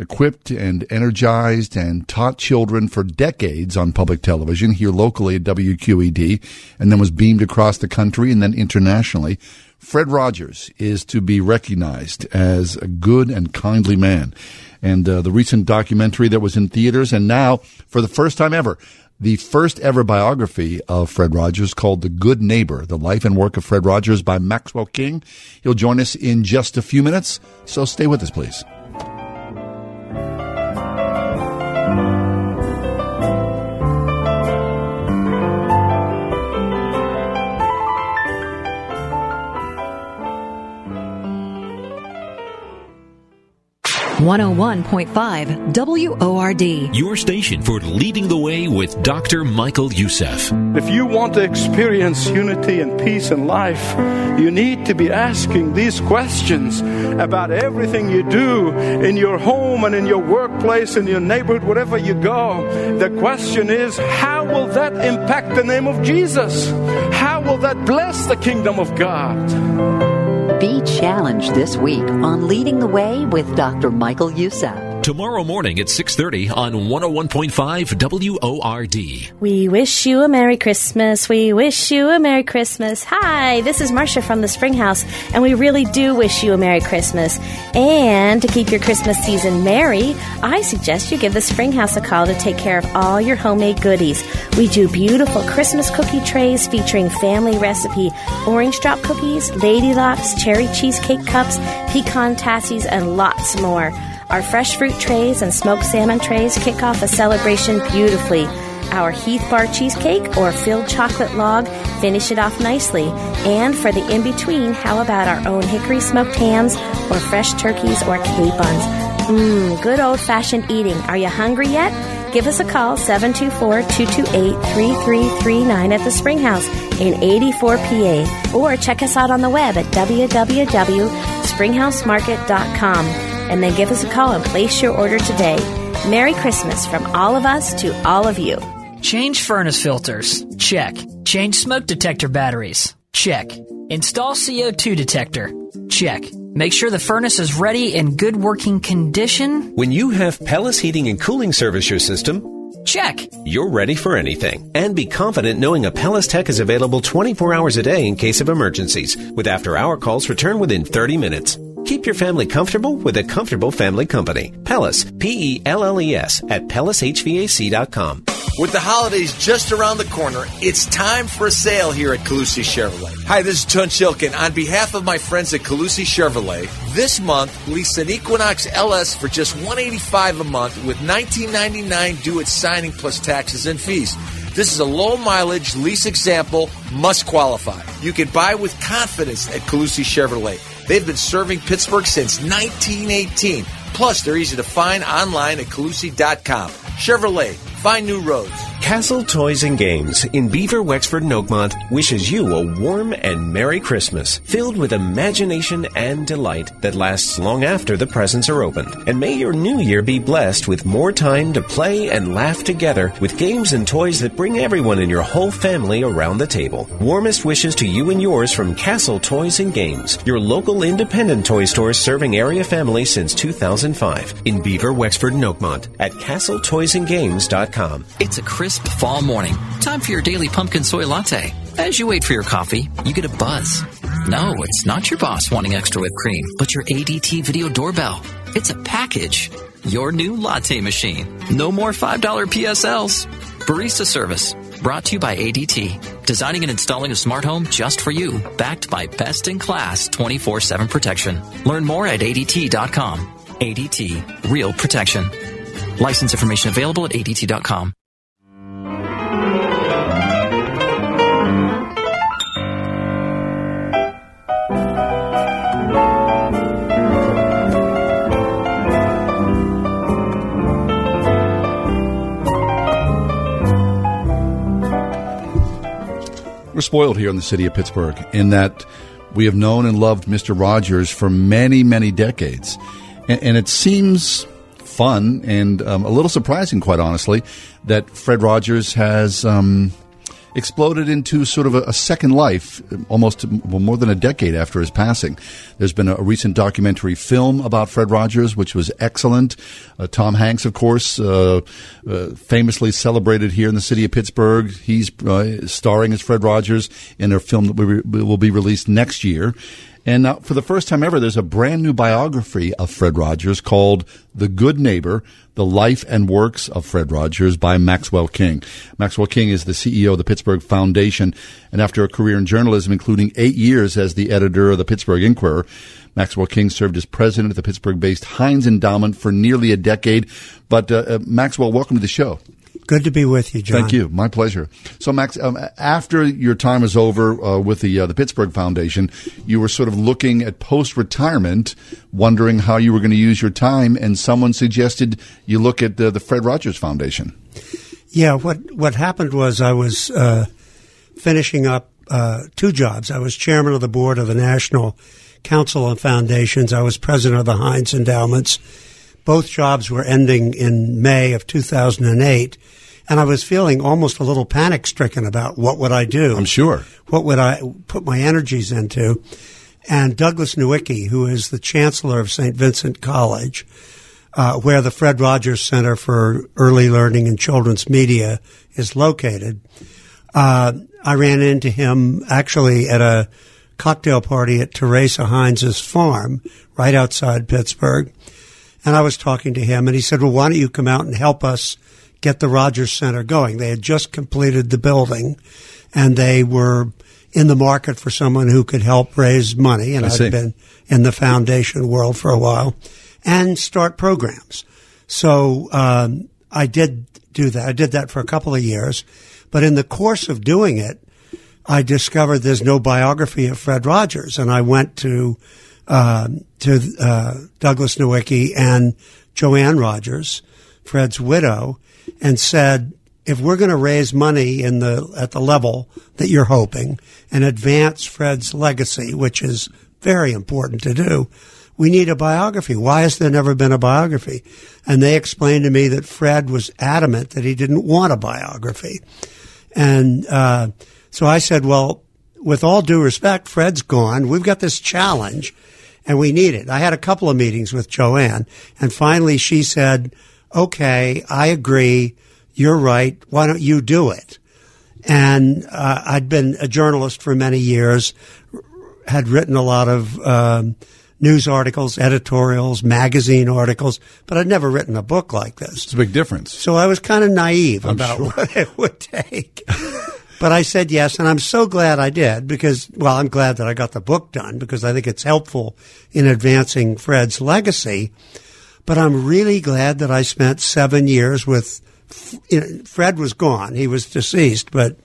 equipped and energized and taught children for decades on public television here locally at WQED and then was beamed across the country and then internationally. Fred Rogers is to be recognized as a good and kindly man. And uh, the recent documentary that was in theaters and now for the first time ever the first ever biography of Fred Rogers called The Good Neighbor, the life and work of Fred Rogers by Maxwell King. He'll join us in just a few minutes, so stay with us, please. One hundred one point five WORD. Your station for leading the way with Dr. Michael Youssef. If you want to experience unity and peace in life, you need to be asking these questions about everything you do in your home and in your workplace, in your neighborhood, wherever you go. The question is, how will that impact the name of Jesus? How will that bless the kingdom of God? Be challenged this week on Leading the Way with Dr. Michael Youssef. Tomorrow morning at 6:30 on 101.5 WORD. We wish you a Merry Christmas. We wish you a Merry Christmas. Hi, this is Marcia from the Springhouse, and we really do wish you a Merry Christmas. And to keep your Christmas season merry, I suggest you give the Springhouse a call to take care of all your homemade goodies. We do beautiful Christmas cookie trays featuring family recipe orange drop cookies, lady locks, cherry cheesecake cups, pecan tassies, and lots more. Our fresh fruit trays and smoked salmon trays kick off a celebration beautifully. Our Heath Bar cheesecake or filled chocolate log finish it off nicely. And for the in between, how about our own hickory smoked hams or fresh turkeys or capons? Mmm, good old fashioned eating. Are you hungry yet? Give us a call 724 228 3339 at the Springhouse in 84 PA or check us out on the web at www.springhousemarket.com and then give us a call and place your order today. Merry Christmas from all of us to all of you. Change furnace filters. Check. Change smoke detector batteries. Check. Install CO2 detector. Check. Make sure the furnace is ready in good working condition. When you have Pelles Heating and Cooling Service your system, check. You're ready for anything. And be confident knowing a Pelles Tech is available 24 hours a day in case of emergencies, with after hour calls return within 30 minutes. Keep your family comfortable with a comfortable family company. Pelles, P E L L E S, at PellesHVAC.com. With the holidays just around the corner, it's time for a sale here at Calusi Chevrolet. Hi, this is Tunch Ilkin. On behalf of my friends at Calusi Chevrolet, this month lease an Equinox LS for just 185 a month with $19.99 due at signing plus taxes and fees. This is a low mileage lease example, must qualify. You can buy with confidence at Calusi Chevrolet. They've been serving Pittsburgh since 1918. Plus, they're easy to find online at Calusi.com. Chevrolet, find new roads. Castle Toys and Games in Beaver, Wexford, and Oakmont wishes you a warm and Merry Christmas filled with imagination and delight that lasts long after the presents are opened. And may your new year be blessed with more time to play and laugh together with games and toys that bring everyone in your whole family around the table. Warmest wishes to you and yours from Castle Toys and Games, your local independent toy store serving area families since 2005 in Beaver, Wexford, and Oakmont at castletoysandgames.com. It's a crisp fall morning. Time for your daily pumpkin soy latte. As you wait for your coffee, you get a buzz. No, it's not your boss wanting extra whipped cream, but your ADT video doorbell. It's a package. Your new latte machine. No more $5 PSLs. Barista service. Brought to you by ADT. Designing and installing a smart home just for you. Backed by best in class 24 7 protection. Learn more at ADT.com. ADT. Real protection. License information available at ADT.com. We're spoiled here in the city of Pittsburgh in that we have known and loved Mr. Rogers for many, many decades. And, and it seems fun and um, a little surprising, quite honestly, that Fred Rogers has um, exploded into sort of a, a, second life almost well, more than a decade after his passing. There's been a, a recent documentary film about Fred Rogers, which was excellent. Uh, Tom Hanks, of course, uh, uh, famously celebrated here in the city of Pittsburgh. He's uh, starring as Fred Rogers in a film that re- will be released next year. And now, for the first time ever, there's a brand new biography of Fred Rogers called The Good Neighbor, The Life and Works of Fred Rogers by Maxwell King. Maxwell King is the CEO of the Pittsburgh Foundation, and after a career in journalism, including eight years as the editor of the Pittsburgh Inquirer, Maxwell King served as president of the Pittsburgh-based Heinz Endowment for nearly a decade. But, uh, uh, Maxwell, welcome to the show. Good to be with you, John. Thank you. My pleasure. So, Max, um, after your time was over uh, with the uh, the Pittsburgh Foundation, you were sort of looking at post retirement, wondering how you were going to use your time, and someone suggested you look at the, the Fred Rogers Foundation. Yeah. What what happened was I was uh, finishing up uh, two jobs. I was chairman of the board of the National Council on Foundations. I was president of the Heinz Endowments. Both jobs were ending in May of 2008 and I was feeling almost a little panic stricken about what would I do. I'm sure. What would I put my energies into? And Douglas Nowicki, who is the chancellor of St. Vincent College, uh, where the Fred Rogers Center for Early Learning and Children's Media is located, uh, I ran into him actually at a cocktail party at Teresa Heinz's farm right outside Pittsburgh. And I was talking to him and he said, well, why don't you come out and help us get the Rogers Center going. They had just completed the building and they were in the market for someone who could help raise money. And I I've been in the foundation world for a while and start programs. So, um, I did do that. I did that for a couple of years, but in the course of doing it, I discovered there's no biography of Fred Rogers, and I went to uh, to uh, Douglas Nowicki and Joanne Rogers, Fred's widow, and said, if we're going to raise money in the at the level that you're hoping and advance Fred's legacy, which is very important to do, we need a biography. Why has there never been a biography? And they explained to me that Fred was adamant that he didn't want a biography, and uh, so I said, well, with all due respect, Fred's gone. We've got this challenge, and we need it. I had a couple of meetings with Joanne, and finally she said okay, I agree. You're right. Why don't you do it? And uh, I'd been a journalist for many years, had written a lot of um, news articles, editorials, magazine articles, but I'd never written a book like this. It's a big difference. So I was kind of naive I'm about sure. [LAUGHS] what it would take. But I said yes, and I'm so glad I did because, well, I'm glad that I got the book done because I think it's helpful in advancing Fred's legacy. But I'm really glad that I spent seven years with, you know, Fred was gone. He was deceased, but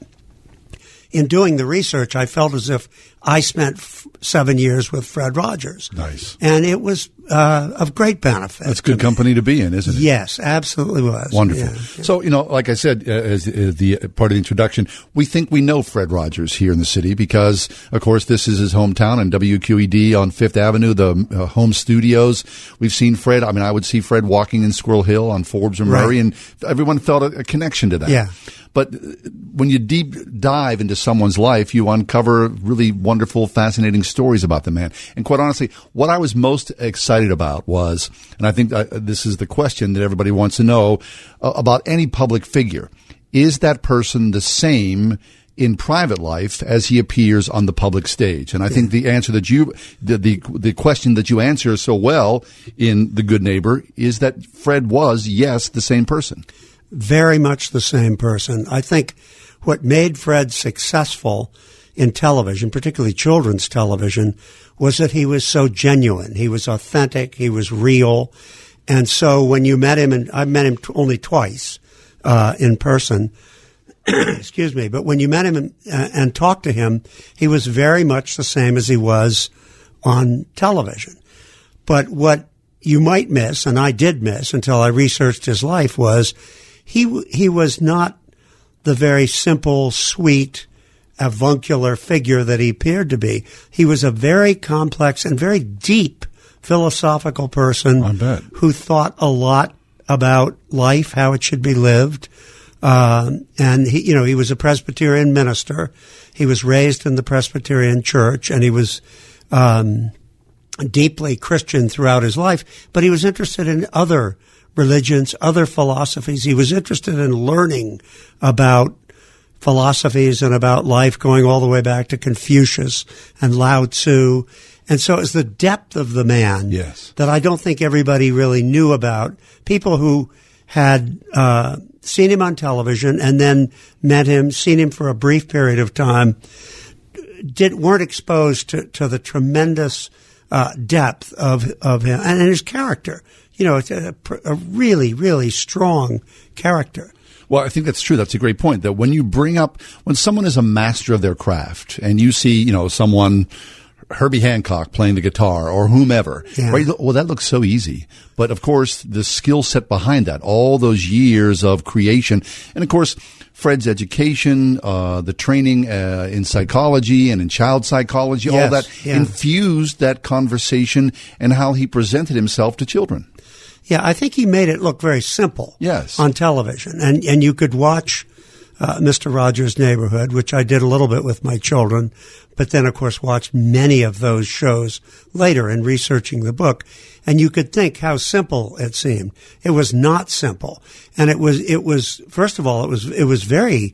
in doing the research, I felt as if I spent f- seven years with Fred Rogers. Nice. And it was uh, of great benefit. That's good company to be in, isn't it? Yes, absolutely was. Wonderful. Yeah. So, you know, like I said, uh, as uh, the uh, part of the introduction, we think we know Fred Rogers here in the city because, of course, this is his hometown and WQED on Fifth Avenue, the uh, home studios. We've seen Fred. I mean, I would see Fred walking in Squirrel Hill on Forbes and Right. Murray, and everyone felt a, a connection to that. Yeah. But when you deep dive into someone's life, you uncover really wonderful, fascinating stories about the man. And quite honestly, what I was most excited about was, and I think this is the question that everybody wants to know uh, about any public figure. Is that person the same in private life as he appears on the public stage? And I think the answer that you, the, the, the question that you answer so well in The Good Neighbor is that Fred was, yes, the same person. Very much the same person. I think what made Fred successful in television, particularly children's television, was that he was so genuine. He was authentic. He was real. And so when you met him, and I met him only twice uh, in person, [CLEARS THROAT] excuse me, but when you met him and, uh, and talked to him, he was very much the same as he was on television. But what you might miss, and I did miss until I researched his life, was he he was not the very simple, sweet, avuncular figure that he appeared to be. He was a very complex and very deep philosophical person who thought a lot about life, how it should be lived. Um, and he, you know, he was a Presbyterian minister. He was raised in the Presbyterian church, and he was um, deeply Christian throughout his life. But he was interested in other religions, other philosophies. He was interested in learning about philosophies and about life, going all the way back to Confucius and Lao Tzu. And so it's the depth of the man Yes. that I don't think everybody really knew about. People who had uh, seen him on television and then met him, seen him for a brief period of time, did weren't exposed to, to the tremendous uh, depth of of him and, his character. You know, it's a, a really, really strong character. Well, I think that's true. That's a great point. That when you bring up when someone is a master of their craft, and you see, you know, someone. Herbie Hancock playing the guitar or whomever. Yeah. Right? Well, that looks so easy. But of course, the skill set behind that, all those years of creation. And of course, Fred's education, uh, the training uh, in psychology and in child psychology, all that yeah. infused that conversation and how he presented himself to children. Yeah, I think he made it look very simple. Yes. on television, and and you could watch uh, Mr. Rogers' Neighborhood, which I did a little bit with my children, but then of course watched many of those shows later in researching the book, and you could think how simple it seemed. It was not simple, and it was it was first of all it was it was very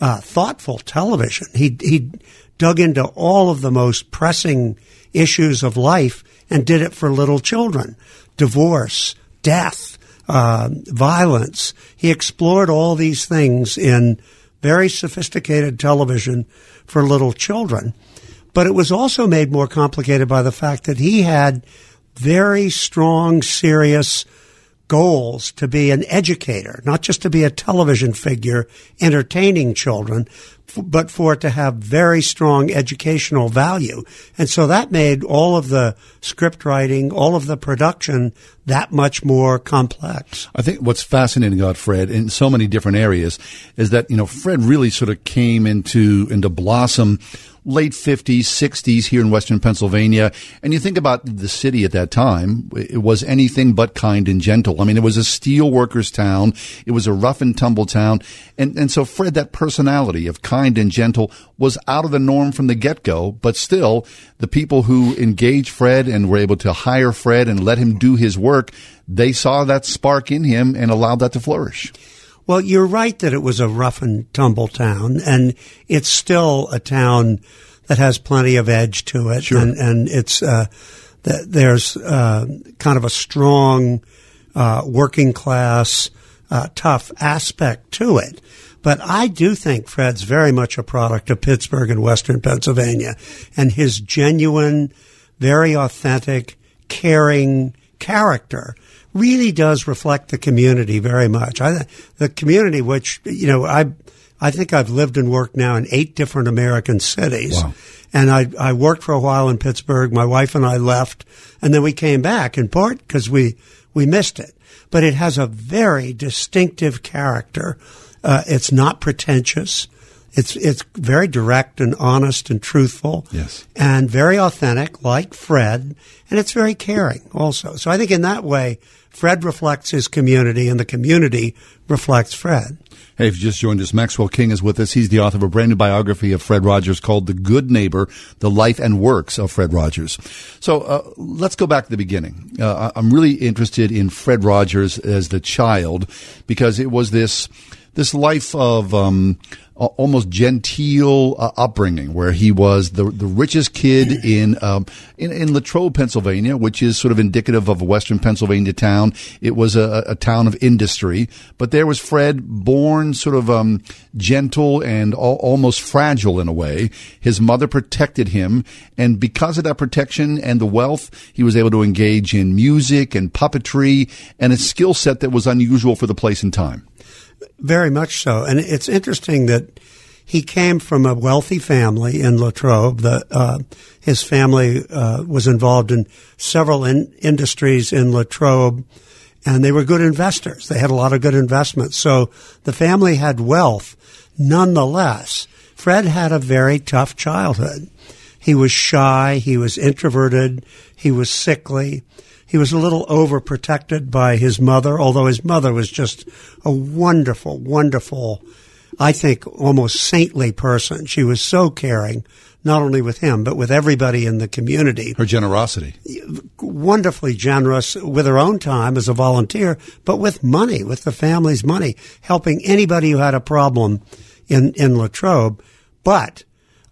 uh, thoughtful television. He he dug into all of the most pressing issues of life and did it for little children: divorce, death, uh, violence. He explored all these things in very sophisticated television for little children. But it was also made more complicated by the fact that he had very strong, serious goals to be an educator, not just to be a television figure entertaining children, but for it to have very strong educational value. And so that made all of the script writing, all of the production that much more complex. I think what's fascinating about Fred in so many different areas is that, you know, Fred really sort of came into, into blossom late 50s, 60s here in Western Pennsylvania. And you think about the city at that time, it was anything but kind and gentle. I mean, it was a steel workers town. It was a rough and tumble town. And, and so Fred, that personality of kind and gentle was out of the norm from the get-go, but still the people who engaged Fred and were able to hire Fred and let him do his work, they saw that spark in him and allowed that to flourish. Well, you're right that it was a rough and tumble town, and it's still a town that has plenty of edge to it, Sure. and and it's uh, that there's uh, kind of a strong uh, working class, uh, tough aspect to it. But I do think Fred's very much a product of Pittsburgh and Western Pennsylvania, and his genuine, very authentic, caring character really does reflect the community very much. I, the community, which you know, I I think I've lived and worked now in eight different American cities. Wow. And I, I worked for a while in Pittsburgh. My wife and I left, and then we came back in part because we, we missed it. But it has a very distinctive character. Uh, it's not pretentious. It's it's very direct and honest and truthful. Yes. And very authentic, like Fred, and it's very caring also. So I think in that way, Fred reflects his community, and the community reflects Fred. Hey, if you just joined us, Maxwell King is with us. He's the author of a brand new biography of Fred Rogers called The Good Neighbor, The Life and Works of Fred Rogers. So uh, let's go back to the beginning. Uh, I'm really interested in Fred Rogers as the child because it was this this life of um, almost genteel uh, upbringing, where he was the the richest kid in, um, in in Latrobe, Pennsylvania, which is sort of indicative of a Western Pennsylvania town. It was a, a town of industry, but there was Fred, born sort of um, gentle and al- almost fragile in a way. His mother protected him, and because of that protection and the wealth, he was able to engage in music and puppetry and a skill set that was unusual for the place and time. Very much so. And it's interesting that he came from a wealthy family in Latrobe. The, uh, his family uh, was involved in several in- industries in Latrobe, and they were good investors. They had a lot of good investments. So the family had wealth. Nonetheless, Fred had a very tough childhood. He was shy. He was introverted. He was sickly. He was a little overprotected by his mother, although his mother was just a wonderful, wonderful, I think almost saintly person. She was so caring, not only with him, but with everybody in the community. Her generosity. Wonderfully generous with her own time as a volunteer, but with money, with the family's money, helping anybody who had a problem in, in Latrobe. But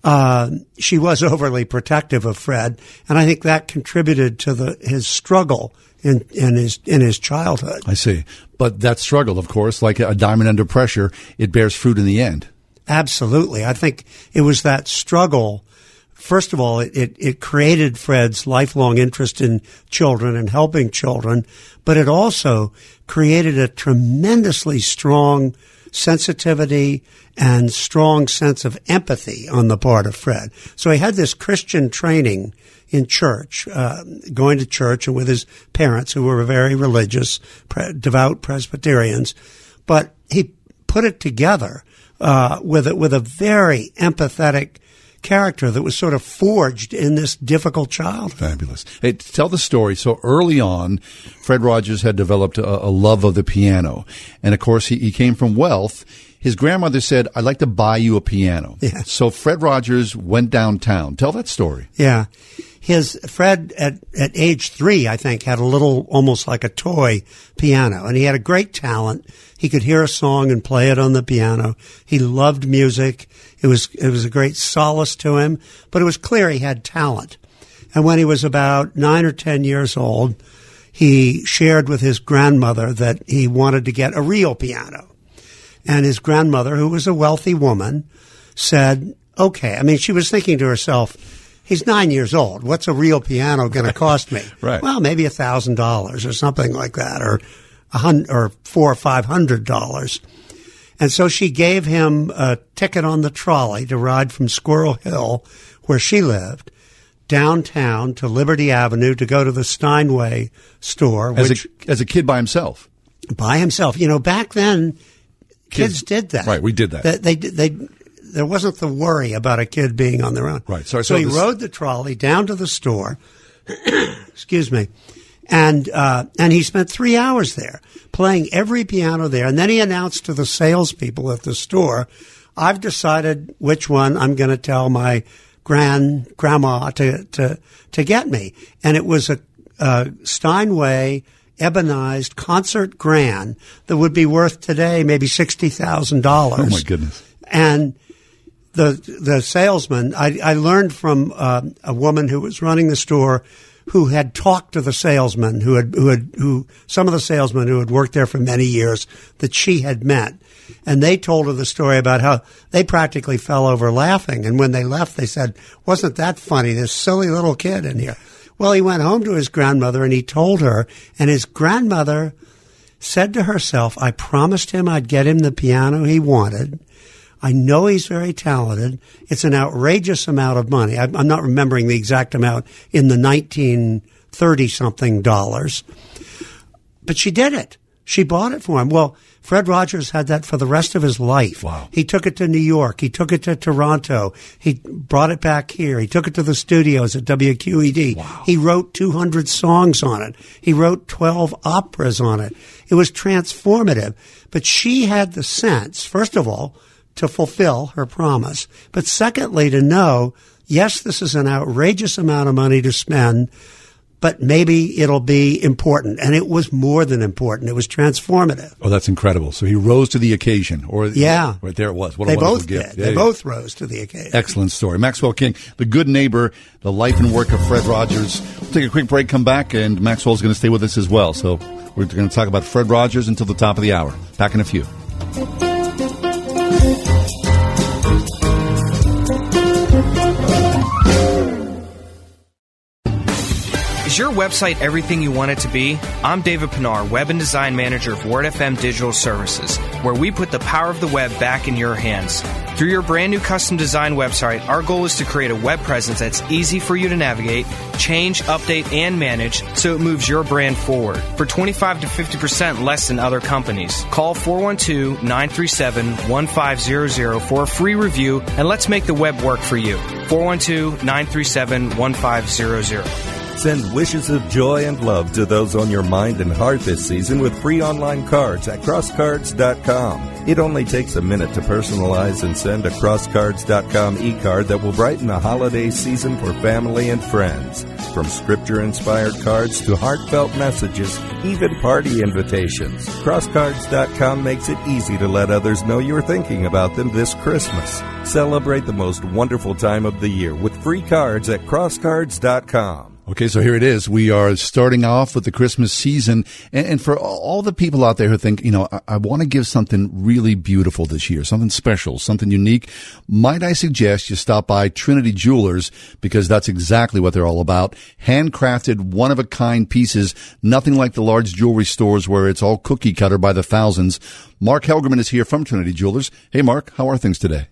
uh, she was overly protective of Fred, and I think that contributed to the his struggle in in his in his childhood. I see, but that struggle, of course, like a diamond under pressure, it bears fruit in the end. Absolutely, I think it was that struggle. First of all, it, it, it created Fred's lifelong interest in children and helping children, but it also created a tremendously strong sensitivity and strong sense of empathy on the part of Fred. So he had this Christian training in church, uh, going to church and with his parents who were very religious, pre- devout Presbyterians, but he put it together uh, with a, with a very empathetic character that was sort of forged in this difficult childhood. Fabulous. Hey, tell the story. So early on, Fred Rogers had developed a, a love of the piano. And of course, he, he came from wealth. His grandmother said, I'd like to buy you a piano. Yeah. So Fred Rogers went downtown. Tell that story. Yeah. His Fred at, at age three, I think, had a little, almost like a toy piano and he had a great talent. He could hear a song and play it on the piano. He loved music. It was, it was a great solace to him, but it was clear he had talent. And when he was about nine or ten years old, he shared with his grandmother that he wanted to get a real piano. And his grandmother, who was a wealthy woman, said, okay. I mean, she was thinking to herself, he's nine years old. What's a real piano going to cost me? [LAUGHS] Right. Well, maybe a thousand dollars or something like that, or a hundred, or four or five hundred dollars. And so she gave him a ticket on the trolley to ride from Squirrel Hill, where she lived, downtown to Liberty Avenue to go to the Steinway store, As which a, as a kid by himself. by himself. You know, back then, kids, Kids- did that. Right, we did that. They, they, they, there wasn't the worry about a kid being on their own. Right. So- So, so he this- rode the trolley down to the store. [COUGHS] excuse me. And, uh, and he spent three hours there playing every piano there. And then he announced to the salespeople at the store, I've decided which one I'm going to tell my grand grandma to, to, to get me. And it was a, a Steinway ebonized concert grand that would be worth today maybe $60,000. Oh my goodness. And the the salesman, I, I learned from uh, a woman who was running the store who had talked to the salesman who had who had who some of the salesmen who had worked there for many years that she had met. And they told her the story about how they practically fell over laughing. And when they left, they said, Wasn't that funny? This silly little kid in here. Well, he went home to his grandmother and he told her, and his grandmother said to herself, I promised him I'd get him the piano he wanted. I know he's very talented. It's an outrageous amount of money. I'm not remembering the exact amount in the 1930 something dollars, but she did it. She bought it for him. Well, Fred Rogers had that for the rest of his life. Wow. He took it to New York. He took it to Toronto. He brought it back here. He took it to the studios at WQED. Wow. He wrote 200 songs on it. He wrote 12 operas on it. It was transformative. But she had the sense, first of all, to fulfill her promise. But secondly, to know, yes, this is an outrageous amount of money to spend, but maybe it'll be important. And it was more than important. It was transformative. Oh, that's incredible. So he rose to the occasion. Or Yeah. Right there it was. What they a both gift. did. Yeah, they yeah. both rose to the occasion. Excellent story. Maxwell King, the good neighbor, the life and work of Fred Rogers. We'll take a quick break, come back, and Maxwell's going to stay with us as well. So we're going to talk about Fred Rogers until the top of the hour. Back in a few. Your website everything you want it to be? I'm David Pinar, Web and Design Manager of Word FM Digital Services, where we put the power of the web back in your hands. Through your brand new custom design website, our goal is to create a web presence that's easy for you to navigate, change, update, and manage so it moves your brand forward for 25 to 50% less than other companies. Call 412 937 1500 for a free review and let's make the web work for you. 412 937 1500. Send wishes of joy and love to those on your mind and heart this season with free online cards at crosscards.com. It only takes a minute to personalize and send a crosscards.com e-card that will brighten the holiday season for family and friends. From scripture inspired cards to heartfelt messages, even party invitations. Crosscards.com makes it easy to let others know you're thinking about them this Christmas. Celebrate the most wonderful time of the year with free cards at crosscards.com. Okay, so here it is. We are starting off with the Christmas season. And, and for all the people out there who think, you know, I, I want to give something really beautiful this year, something special, something unique, might I suggest you stop by Trinity Jewelers because that's exactly what they're all about. Handcrafted, one of a kind pieces, nothing like the large jewelry stores where it's all cookie cutter by the thousands. Mark Helgerman is here from Trinity Jewelers. Hey, Mark, how are things today?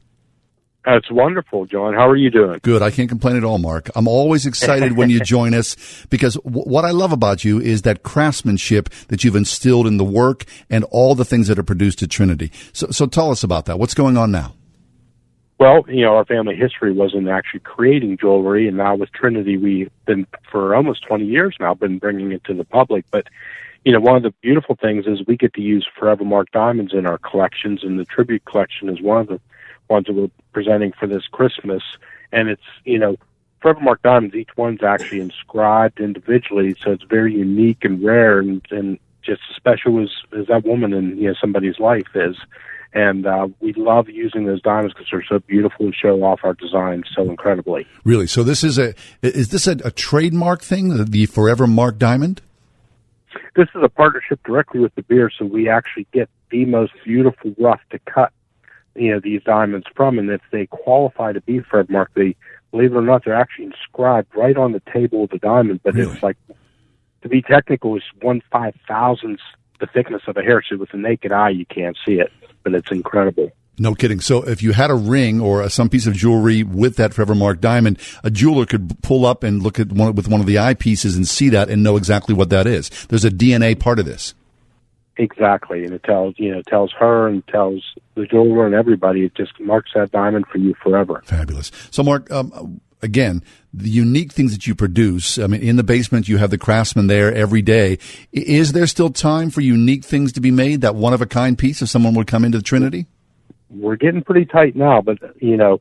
That's wonderful, John. How are you doing? Good. I can't complain at all, Mark. I'm always excited when you [LAUGHS] join us because w- what I love about you is that craftsmanship that you've instilled in the work and all the things that are produced at Trinity. So, so tell us about that. What's going on now? Well, you know, our family history wasn't actually creating jewelry, and now with Trinity, we've been for almost 20 years now been bringing it to the public. But you know, one of the beautiful things is we get to use Forevermark diamonds in our collections, and the tribute collection is one of the ones that we're presenting for this Christmas. And it's you know, Forevermark diamonds, each one's actually inscribed individually, so it's very unique and rare, and and just as special as as that woman in you know somebody's life is. And uh, we love using those diamonds because they're so beautiful and show off our design so incredibly. Really? So this is a is this a, a trademark thing? The, the Forevermark Diamond? This is a partnership directly with De Beers, so we actually get the most beautiful rough to cut, you know, these diamonds from. And if they qualify to be Forevermark, they believe it or not, they're actually inscribed right on the table of the diamond. But it's like to be technical, it's one five thousandth the thickness of a hair. So with the naked eye, you can't see it, but it's incredible. No kidding. So if you had a ring or a, some piece of jewelry with that Forevermark diamond, a jeweler could pull up and look at one with one of the eyepieces and see that and know exactly what that is. There's a DNA part of this. Exactly, and it tells you know tells her and tells the jeweler and everybody. It just marks that diamond for you forever. Fabulous. So, Mark, um, again, the unique things that you produce. I mean, in the basement, you have the craftsman there every day. Is there still time for unique things to be made? That one of a kind piece, if someone would come into Trinity. We're getting pretty tight now, but you know,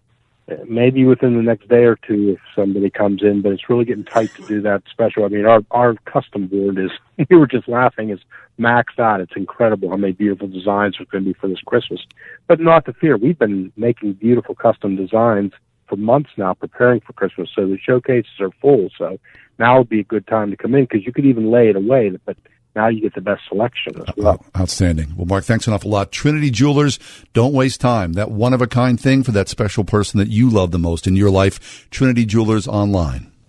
maybe within the next day or two if somebody comes in, but it's really getting tight to do that special. I mean, our our custom board is [LAUGHS] we were just laughing is maxed out. It's incredible how many beautiful designs there's going to be for this Christmas. But not to fear, we've been making beautiful custom designs for months now, preparing for Christmas. So the showcases are full. So now would be a good time to come in because you could even lay it away, but now you get the best selection as uh, well. Outstanding. Well, Mark, thanks an awful lot. Trinity Jewelers, don't waste time. That one of a kind thing for that special person that you love the most in your life. Trinity Jewelers online.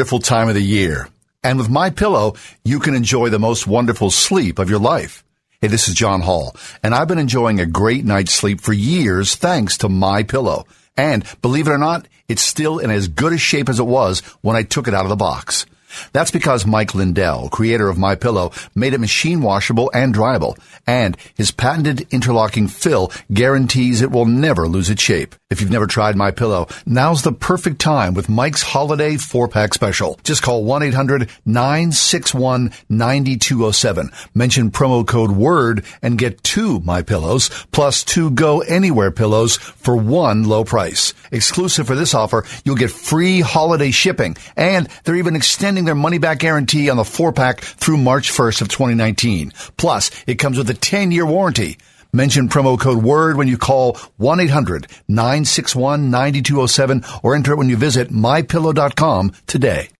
time of the year. And with My Pillow, you can enjoy the most wonderful sleep of your life. Hey, this is John Hall, and I've been enjoying a great night's sleep for years thanks to My Pillow. And believe it or not, it's still in as good a shape as it was when I took it out of the box. That's because Mike Lindell, creator of My Pillow, made it machine washable and dryable, and his patented interlocking fill guarantees it will never lose its shape. If you've never tried My Pillow, now's the perfect time with Mike's holiday four-pack special. Just call 1-800-961-9207. Mention promo code WORD and get two My Pillows plus two Go Anywhere pillows for one low price. Exclusive for this offer, you'll get free holiday shipping and they're even extending their money back guarantee on the four pack through March 1st of 2019. Plus, it comes with a 10 year warranty. Mention promo code WORD when you call 1-800-961-9207 or enter it when you visit mypillow.com today.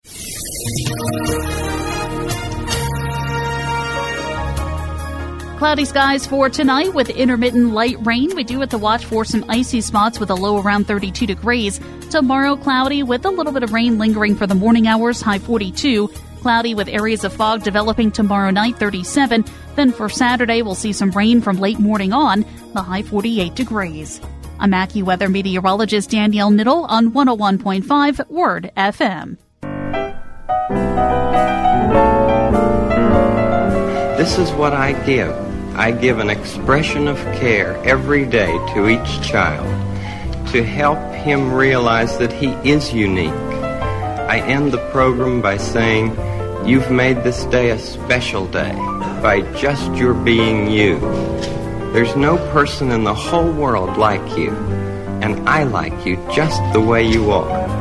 Cloudy skies for tonight with intermittent light rain. We do have to watch for some icy spots with a low around 32 degrees. Tomorrow, cloudy with a little bit of rain lingering for the morning hours, high 42. Cloudy with areas of fog developing tomorrow night, 37. Then for Saturday, we'll see some rain from late morning on, the high 48 degrees. I'm AccuWeather meteorologist Danielle Niddle on 101.5 Word FM. This is what I give. I give an expression of care every day to each child to help him realize that he is unique. I end the program by saying, You've made this day a special day by just your being you. There's no person in the whole world like you, and I like you just the way you are.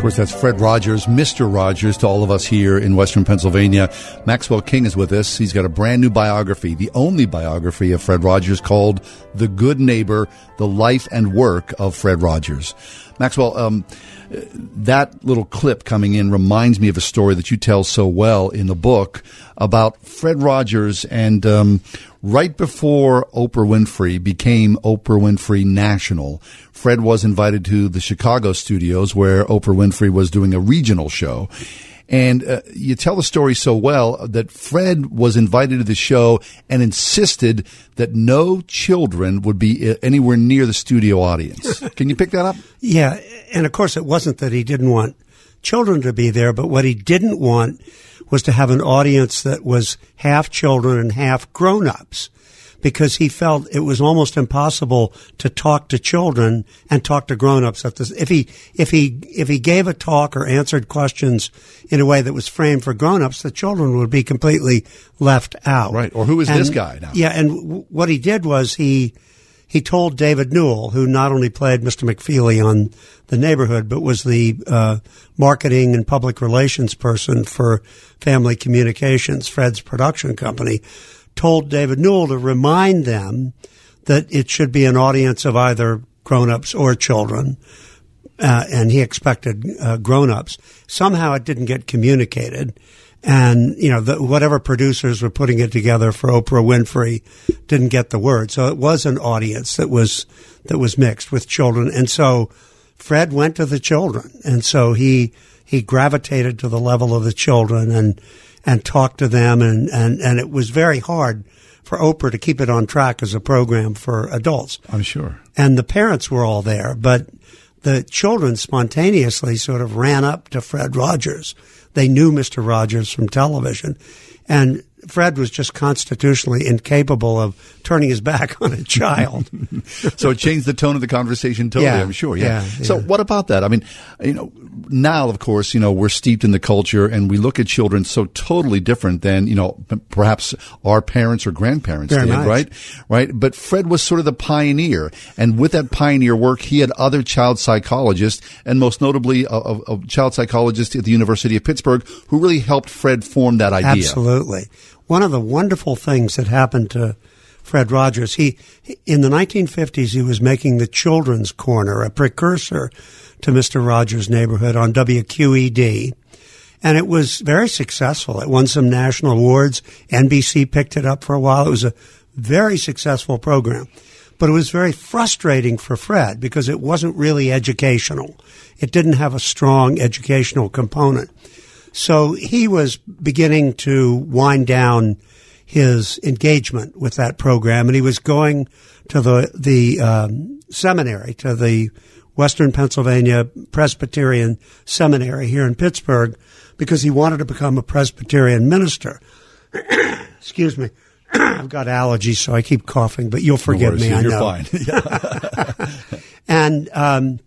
Of course, that's Fred Rogers, Mr. Rogers, to all of us here in Western Pennsylvania. Maxwell King is with us. He's got a brand new biography, the only biography of Fred Rogers called The Good Neighbor, The Life and Work of Fred Rogers. Maxwell, um, that little clip coming in reminds me of a story that you tell so well in the book about Fred Rogers and um, right before Oprah Winfrey became Oprah Winfrey National, Fred was invited to the Chicago studios where Oprah Winfrey was doing a regional show. And uh, you tell the story so well that Fred was invited to the show and insisted that no children would be uh, anywhere near the studio audience. [LAUGHS] Can you pick that up? Yeah. And of course, it wasn't that he didn't want children to be there, but what he didn't want was to have an audience that was half children and half grown ups because he felt it was almost impossible to talk to children and talk to grown-ups at this. If he, if he, if he gave a talk or answered questions in a way that was framed for grown-ups, the children would be completely left out. Right. Or who is And- this guy now? Yeah. And w- what he did was he, he told David Newell, who not only played Mr. McFeely on The Neighborhood, but was the uh, marketing and public relations person for Family Communications, Fred's production company, told David Newell to remind them that it should be an audience of either grown-ups or children, uh, and he expected uh, grown-ups. Somehow it didn't get communicated, and you know the, whatever producers were putting it together for Oprah Winfrey didn't get the word. So it was an audience that was that was mixed with children, and so Fred went to the children, and so he he gravitated to the level of the children and and talk to them, and and and it was very hard for Oprah to keep it on track as a program for adults. I'm sure. And the parents were all there, but the children spontaneously sort of ran up to Fred Rogers. They knew Mr. Rogers from television. And Fred was just constitutionally incapable of turning his back on a child. [LAUGHS] so it changed the tone of the conversation totally, Yeah, I'm sure. Yeah. yeah, So yeah. what about that? I mean, you know, now of course, you know, we're steeped in the culture and we look at children so totally different than, you know, perhaps our parents or grandparents Very did, right? Right. But Fred was sort of the pioneer. And with that pioneer work, he had other child psychologists and most notably a, a, a child psychologist at the University of Pittsburgh who really helped Fred form that idea. Absolutely. One of the wonderful things that happened to Fred Rogers, he, in the 1950s, he was making the Children's Corner, a precursor to Mr. Rogers' Neighborhood on WQED. And it was very successful. It won some national awards. NBC picked it up for a while. It was a very successful program. But it was very frustrating for Fred because it wasn't really educational. It didn't have a strong educational component. So he was beginning to wind down his engagement with that program, and he was going to the the um, seminary, to the Western Pennsylvania Presbyterian Seminary here in Pittsburgh, because he wanted to become a Presbyterian minister. [COUGHS] Excuse me. [COUGHS] I've got allergies, so I keep coughing, but you'll forgive worries. me. I You're know. fine. [LAUGHS] [LAUGHS] And um,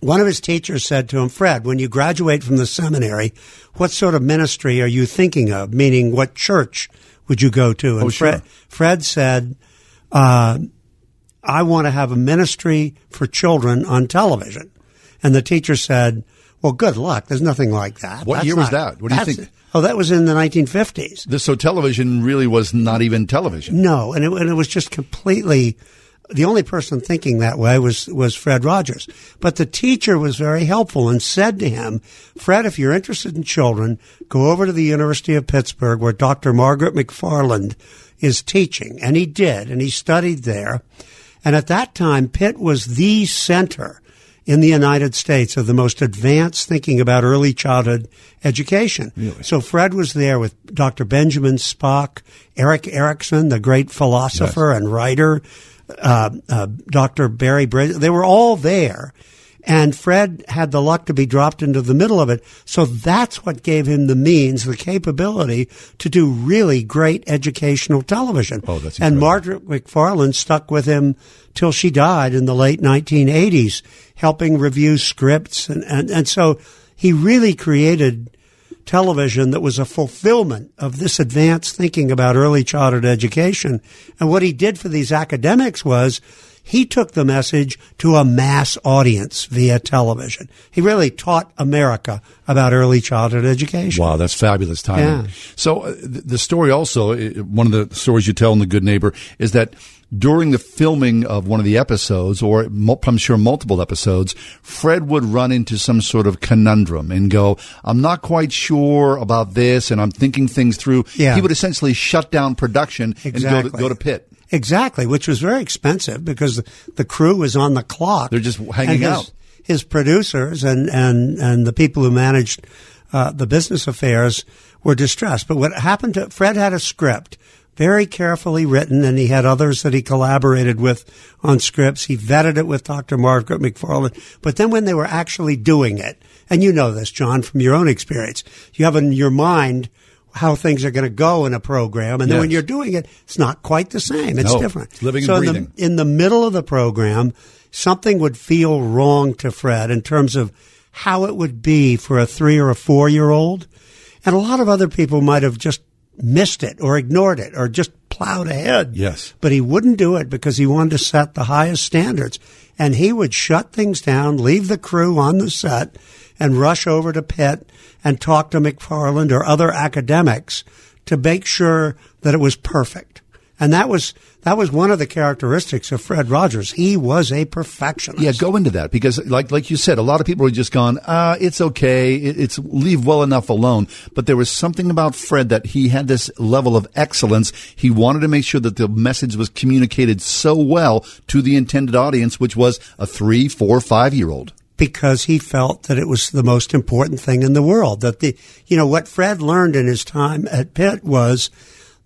one of his teachers said to him, Fred, when you graduate from the seminary, what sort of ministry are you thinking of? Meaning, what church would you go to? And Oh, sure. Fred, Fred said, uh, I want to have a ministry for children on television. And the teacher said, well, good luck. There's nothing like that. What That's year was that? What do you think? Oh, that was in the 1950s. This- So television really was not even television. No, and it, and it was just completely. The only person thinking that way was was Fred Rogers. But the teacher was very helpful and said to him, "Fred, if you're interested in children, go over to the University of Pittsburgh where Dr. Margaret McFarland is teaching." And he did, and he studied there. And at that time, Pitt was the center in the United States of the most advanced thinking about early childhood education. So Fred was there with Dr. Benjamin Spock, Erik Erikson, the great philosopher and writer, uh, uh, Dr. Barry Bridge. They were all there. And Fred had the luck to be dropped into the middle of it. So that's what gave him the means, the capability to do really great educational television. Oh, that's and Margaret McFarland stuck with him till she died in the late 1980s, helping review scripts. And, and, and so he really created television that was a fulfillment of this advanced thinking about early childhood education. And what he did for these academics was he took the message to a mass audience via television. He really taught America about early childhood education. Wow, that's fabulous timing. Yeah. So uh, the story also, one of the stories you tell in The Good Neighbor is that during the filming of one of the episodes, or I'm sure multiple episodes, Fred would run into some sort of conundrum and go, I'm not quite sure about this and I'm thinking things through. Yeah. He would essentially shut down production and go to, Exactly. go to Pitt. Exactly, which was very expensive because the, the crew was on the clock. They're just hanging his, out. His producers and, and, and the people who managed uh, the business affairs were distressed. But what happened to Fred had a script very carefully written, and he had others that he collaborated with on scripts. He vetted it with Dr. Margaret McFarland. But then when they were actually doing it, and you know this, John, from your own experience, you have in your mind how things are going to go in a program, and then when you're doing it, it's not quite the same. It's No, different. it's living and so in breathing. the, in the middle of the program, something would feel wrong to Fred in terms of how it would be for a three or a four year old. And a lot of other people might have just missed it or ignored it or just plowed ahead. Yes. But he wouldn't do it because he wanted to set the highest standards. And he would shut things down, leave the crew on the set, and rush over to Pitt and talk to McFarland or other academics to make sure that it was perfect. And that was that was one of the characteristics of Fred Rogers. He was a perfectionist. Yeah, go into that because, like like you said, a lot of people are just gone. Uh, it's okay. It's leave well enough alone. But there was something about Fred that he had this level of excellence. He wanted to make sure that the message was communicated so well to the intended audience, which was a three, four, five year old because he felt that it was the most important thing in the world. That the, you know, what Fred learned in his time at Pitt was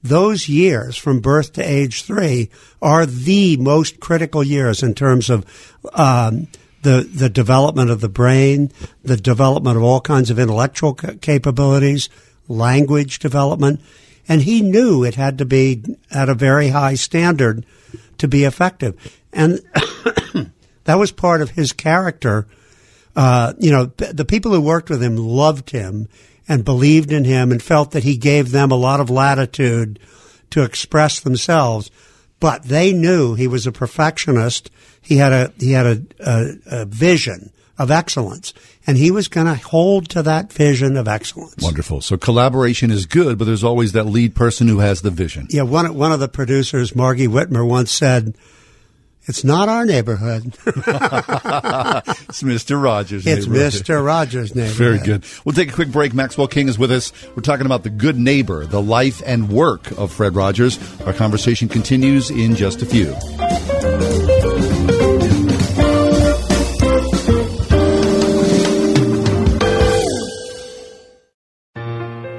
those years from birth to age three are the most critical years in terms of um, the the development of the brain, the development of all kinds of intellectual capabilities, language development, and he knew it had to be at a very high standard to be effective, and [COUGHS] that was part of his character. Uh, you know, the people who worked with him loved him and believed in him and felt that he gave them a lot of latitude to express themselves. But they knew he was a perfectionist. He had a he had a, a, a vision of excellence, and he was going to hold to that vision of excellence. Wonderful. So collaboration is good, but there's always that lead person who has the vision. Yeah, one one of the producers, Margie Whitmer, once said it's not our neighborhood. [LAUGHS] [LAUGHS] it's Mr. Rogers' It's Mr. Rogers' neighborhood. Very good. We'll take a quick break. Maxwell King is with us. We're talking about the good neighbor, the life and work of Fred Rogers. Our conversation continues in just a few.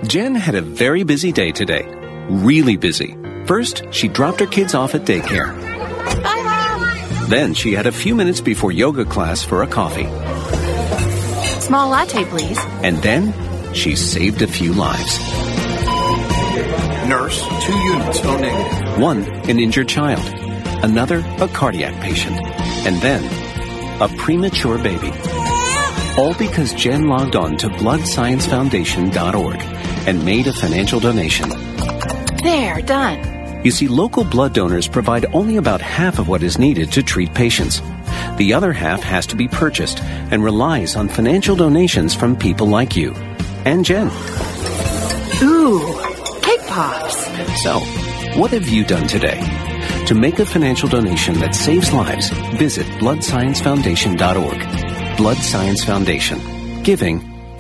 Jen had a very busy day today. Really busy. First, she dropped her kids off at daycare. Then she had a few minutes before yoga class for a coffee. Small latte, please. And then she saved a few lives. Nurse, two units, O negative. One, an injured child. Another, a cardiac patient. And then, a premature baby. All because Jen logged on to bloodsciencefoundation.org and made a financial donation. There, done. You see, local blood donors provide only about half of what is needed to treat patients. The other half has to be purchased and relies on financial donations from people like you and Jen. Ooh, cake pops. So, what have you done today? To make a financial donation that saves lives, visit bloodsciencefoundation.org. Blood Science Foundation. Giving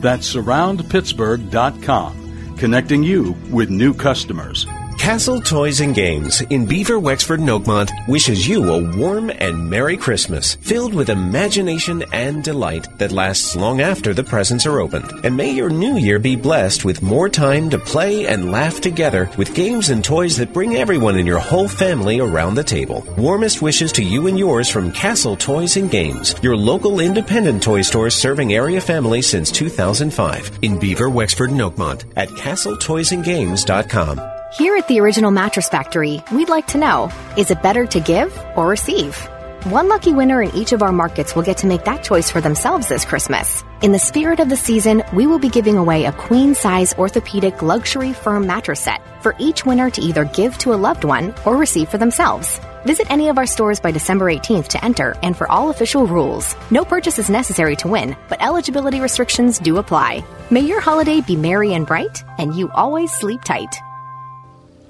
That's surroundpittsburgh.com, connecting you with new customers. Castle Toys and Games in Beaver, Wexford, and Oakmont wishes you a warm and Merry Christmas, filled with imagination and delight that lasts long after the presents are opened. And may your new year be blessed with more time to play and laugh together with games and toys that bring everyone in your whole family around the table. Warmest wishes to you and yours from Castle Toys and Games, your local independent toy store serving area families since 2005 in Beaver, Wexford, and Oakmont at castletoysandgames.com. Here at the Original Mattress Factory, we'd like to know is it better to give or receive? One lucky winner in each of our markets will get to make that choice for themselves this Christmas. In the spirit of the season, we will be giving away a queen size orthopedic luxury firm mattress set for each winner to either give to a loved one or receive for themselves. Visit any of our stores by December 18th to enter and for all official rules. No purchase is necessary to win, but eligibility restrictions do apply. May your holiday be merry and bright, and you always sleep tight.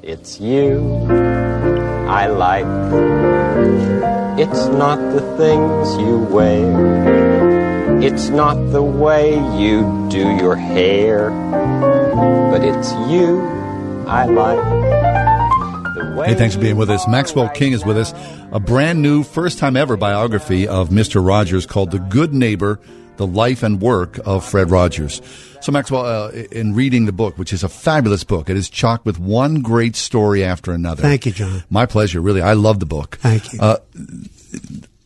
It's you I like. It's not the things you wear. It's not the way you do your hair. But it's you I like. Hey, thanks for being with us. Maxwell King is with us. A brand new, first time ever biography of Mr. Rogers called The Good Neighbor The Life and Work of Fred Rogers. So, Maxwell, uh, in reading the book, which is a fabulous book, it is chocked with one great story after another. Thank you, John. My pleasure, really. I love the book. Thank you. Uh,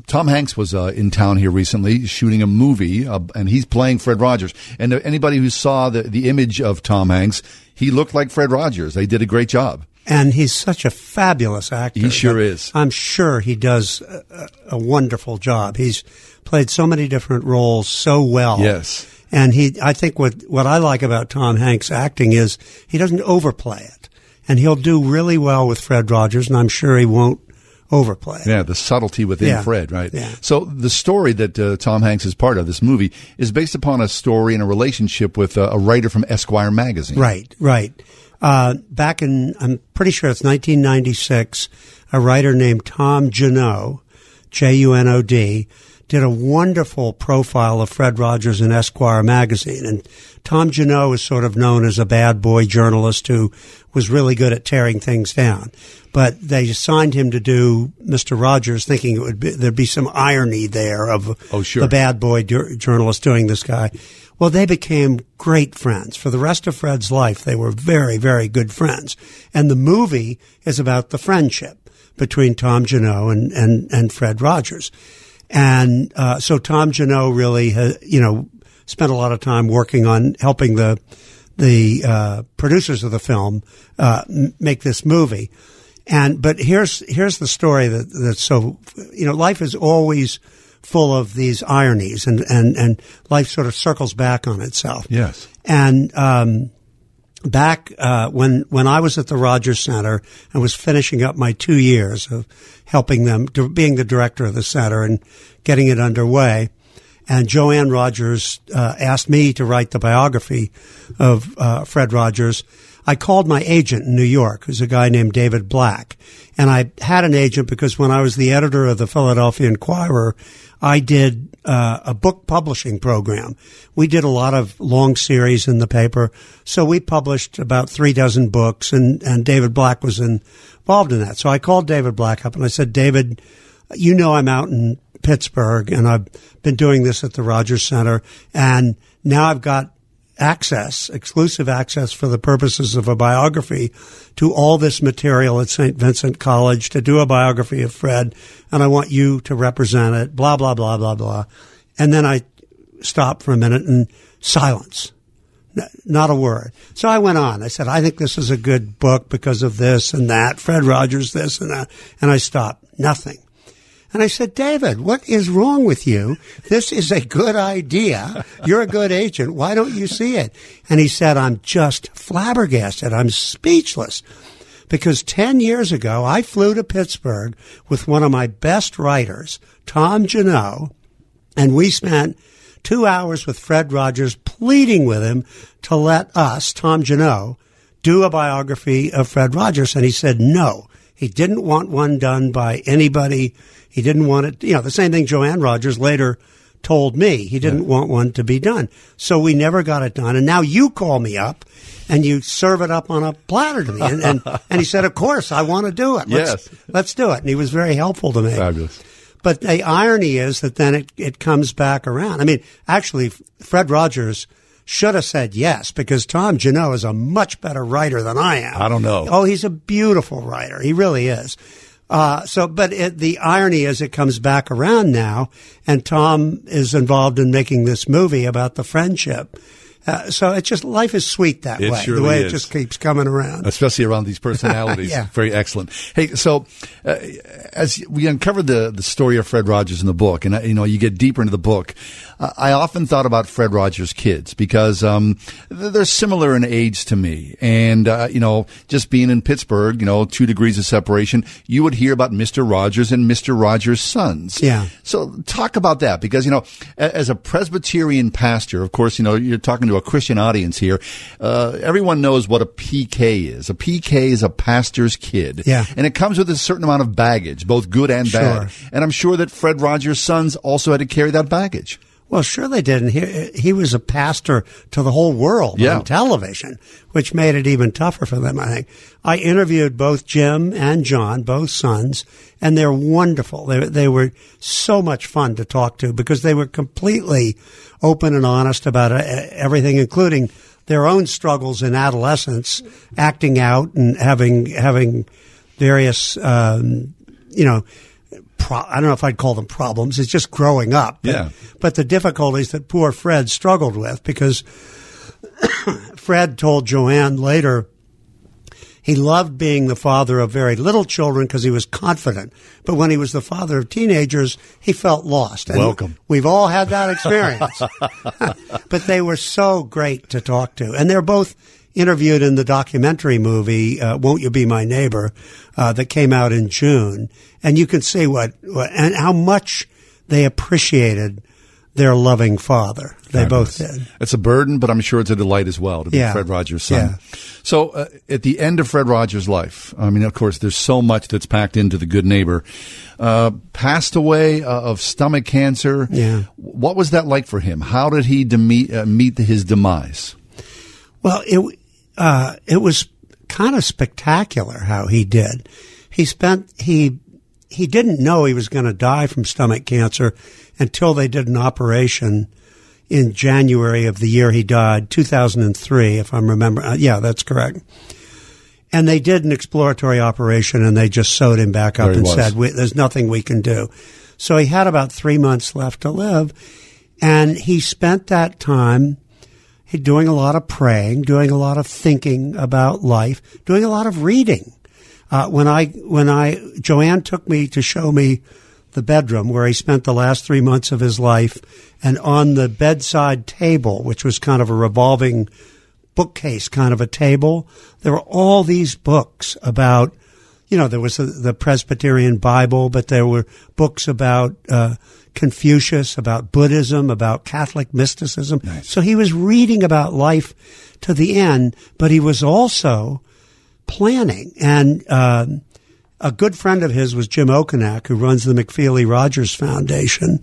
Tom Hanks was uh, in town here recently shooting a movie, uh, and he's playing Fred Rogers. And anybody who saw the, the image of Tom Hanks, he looked like Fred Rogers. They did a great job. And he's such a fabulous actor. He sure is. I'm sure he does a, a wonderful job. He's played so many different roles so well. Yes. And he, I think what, what I like about Tom Hanks acting is he doesn't overplay it. And he'll do really well with Fred Rogers, and I'm sure he won't overplay. Yeah, the subtlety within Yeah. Fred, right? Yeah. So the story that uh, Tom Hanks is part of, this movie, is based upon a story and a relationship with uh, a writer from Esquire magazine. Right, right. Uh, back in, I'm pretty sure it's 1996, a writer named Tom Junod, J-U-N-O-D, did a wonderful profile of Fred Rogers in Esquire magazine. And Tom Junod is sort of known as a bad boy journalist who was really good at tearing things down. But they assigned him to do Mr. Rogers thinking it would be, there'd be some irony there of Oh, sure. the bad boy journalist doing this guy. Well, they became great friends. For the rest of Fred's life, they were very, very good friends. And the movie is about the friendship between Tom Junod and, and, and Fred Rogers. And uh, so Tom Junod really, ha you know, spent a lot of time working on helping the the uh, producers of the film uh, m- make this movie. And but here's here's the story that that's so you know life is always full of these ironies and and and life sort of circles back on itself. Yes. And um, back uh, when when I was at the Rogers Center and was finishing up my two years of helping them, being the director of the center and getting it underway, and Joanne Rogers uh, asked me to write the biography of uh, Fred Rogers. I called my agent in New York, who's a guy named David Black, and I had an agent because when I was the editor of the Philadelphia Inquirer, I did uh, a book publishing program. We did a lot of long series in the paper, so we published about three dozen books, and and David Black was involved in that. So I called David Black up and I said, David, you know I'm out in Pittsburgh and I've been doing this at the Rogers Center and now I've got access, exclusive access for the purposes of a biography to all this material at St. Vincent College to do a biography of Fred and I want you to represent it, blah, blah, blah, blah, blah. And then I stopped for a minute and silence. Not a word. So I went on. I said, I think this is a good book because of this and that. Fred Rogers, this and that. And I stopped. Nothing. And I said, David, what is wrong with you? This is a good idea. You're a good agent. Why don't you see it? And he said, I'm just flabbergasted. I'm speechless. Because 10 years ago, I flew to Pittsburgh with one of my best writers, Tom Junod, and we spent two hours with Fred Rogers pleading with him to let us, Tom Junod, do a biography of Fred Rogers. And he said no. He didn't want one done by anybody. He didn't want it, you know, the same thing Joanne Rogers later told me. He didn't want one to be done. So we never got it done. And now you call me up and you serve it up on a platter to me. And, and, [LAUGHS] and he said, of course, I want to do it. Let's, Yes. let's do it. And he was very helpful to me. Fabulous. But the irony is that then it, it comes back around. I mean, actually, Fred Rogers should have said yes because Tom Junod is a much better writer than I am. I don't know. Oh, he's a beautiful writer. He really is. Uh, so, but it, the irony is it comes back around now, and Tom is involved in making this movie about the friendship. Uh, so it's just life is sweet that It way. surely the way is. it just keeps coming around. especially around these [LAUGHS] personalities. Yeah. Very excellent. Hey, so uh, as we uncovered the the story of Fred Rogers in the book, and uh, you know you get deeper into the book, uh, I often thought about Fred Rogers' kids because um, they're similar in age to me, and uh, you know just being in Pittsburgh, you know two degrees of separation, you would hear about Mister Rogers and Mister Rogers' sons. Yeah. So talk about that because you know, as a Presbyterian pastor, of course, you know you're talking to a Christian audience here. Uh, everyone knows what a PK is. A PK is a pastor's kid. Yeah. and it comes with a certain amount of baggage, both good and bad. Sure. And I'm sure that Fred Rogers' sons also had to carry that baggage. Well, sure they did. And he, he was a pastor to the whole world Yeah. on television, which made it even tougher for them, I think. I interviewed both Jim and John, both sons, and they're wonderful. They, they were so much fun to talk to because they were completely open and honest about uh, everything, including their own struggles in adolescence, acting out and having, having various, um, you know, pro- I don't know if I'd call them problems. It's just growing up. But, Yeah. but the difficulties that poor Fred struggled with because [COUGHS] Fred told Joanne later he loved being the father of very little children because he was confident. But when he was the father of teenagers, he felt lost. And Welcome. We've all had that experience. [LAUGHS] but they were so great to talk to. And they're both interviewed in the documentary movie, uh, Won't You Be My Neighbor, uh, that came out in June. And you can see what, what and how much they appreciated their loving father. They both did. It's a burden, but I'm sure it's a delight as well to be Yeah. Fred Rogers' son. Yeah. So, uh, at the end of Fred Rogers' life, I mean, of course, there's so much that's packed into the good neighbor. Uh, passed away uh, of stomach cancer. Yeah. What was that like for him? How did he deme- uh, meet his demise? Well, it uh, it was kind of spectacular how he did. He spent he he didn't know he was going to die from stomach cancer until they did an operation in January of the year he died, 2003, if I'm remember. Uh, yeah, that's correct. And they did an exploratory operation and they just sewed him back up There and said, we, there's nothing we can do. So he had about three months left to live. And he spent that time doing a lot of praying, doing a lot of thinking about life, doing a lot of reading. Uh, when I, when I, Joanne took me to show me the bedroom where he spent the last three months of his life and on the bedside table, which was kind of a revolving bookcase kind of a table, there were all these books about, you know, there was the, the Presbyterian Bible, but there were books about, uh, Confucius, about Buddhism, about Catholic mysticism. So he was reading about life to the end, but he was also planning. And um, a good friend of his was Jim Okonak, who runs the McFeely Rogers Foundation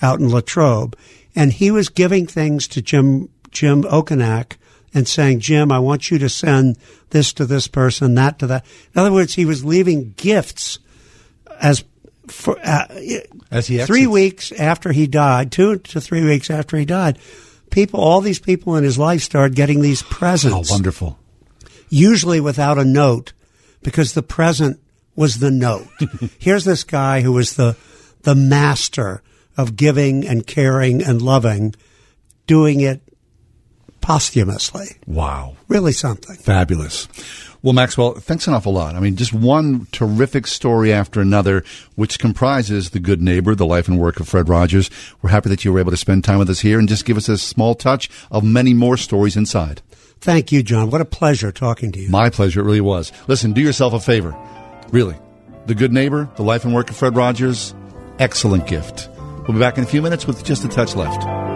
out in Latrobe, and he was giving things to Jim Jim Okonak and saying, "Jim, I want you to send this to this person, that to that." In other words, he was leaving gifts as for uh, As he three weeks after he died, two to three weeks after he died. People, all these people in his life started getting these presents Oh, wonderful. usually without a note because the present was the note. [LAUGHS] Here's this guy who was the the master of giving and caring and loving, doing it posthumously. Wow. Really something. Fabulous. Well, Maxwell, thanks an awful lot. I mean, just one terrific story after another, which comprises The Good Neighbor, the life and work of Fred Rogers. We're happy that you were able to spend time with us here and just give us a small touch of many more stories inside. Thank you, John. What a pleasure talking to you. My pleasure. It really was. Listen, do yourself a favor. Really. The Good Neighbor, the life and work of Fred Rogers, excellent gift. We'll be back in a few minutes with just a touch left.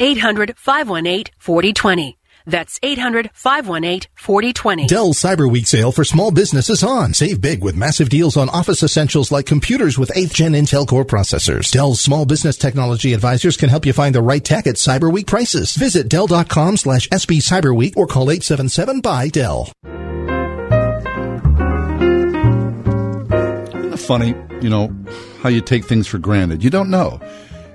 800 518 4020. That's 800 518 4020. Dell Cyber Week sale for small businesses on. Save big with massive deals on office essentials like computers with 8th gen Intel Core processors. Dell's small business technology advisors can help you find the right tech at Cyber Week prices. Visit Dell.com slash SB Cyber Week or call 877 by Dell. The funny, you know, how you take things for granted. You don't know.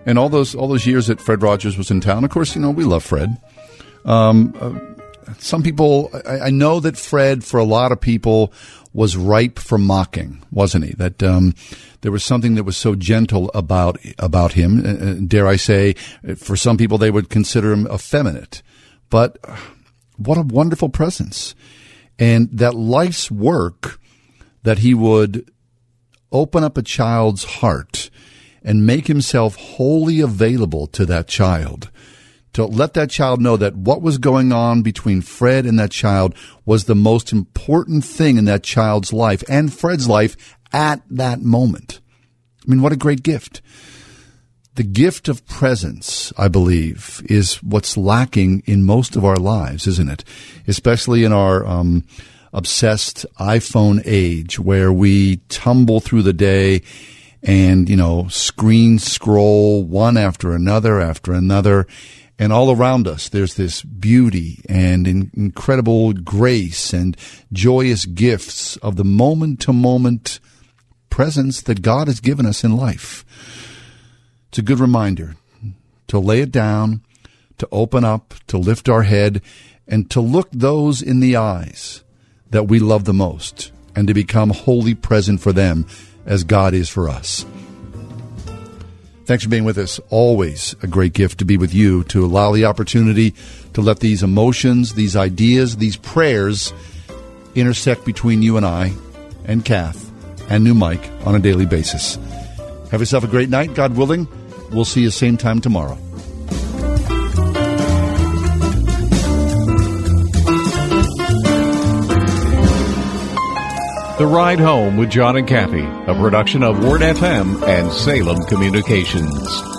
And all those all those years that Fred Rogers was in town, of course, you know, we love Fred. Um, uh, some people, I, I, know that Fred, for a lot of people, was ripe for mocking, wasn't he? That um, there was something that was so gentle about about him. Uh, uh dare I say, for some people, they would consider him effeminate. But uh, what a wonderful presence, and that life's work that he would open up a child's heart and make himself wholly available to that child to let that child know that what was going on between Fred and that child was the most important thing in that child's life and Fred's life at that moment. I mean, what a great gift. The gift of presence, I believe, is what's lacking in most of our lives, isn't it? Especially in our um, obsessed iPhone age where we tumble through the day and, you know, screen scroll one after another after another and all around us, there's this beauty and in- incredible grace and joyous gifts of the moment to moment presence that God has given us in life. It's a good reminder to lay it down, to open up, to lift our head, and to look those in the eyes that we love the most, and to become wholly present for them as God is for us. Thanks for being with us. Always a great gift to be with you, to allow the opportunity to let these emotions, these ideas, these prayers intersect between you and I and Kath and new Mike on a daily basis. Have yourself a great night, God willing. We'll see you same time tomorrow. The Ride Home with John and Kathy, a production of Word FM and Salem Communications.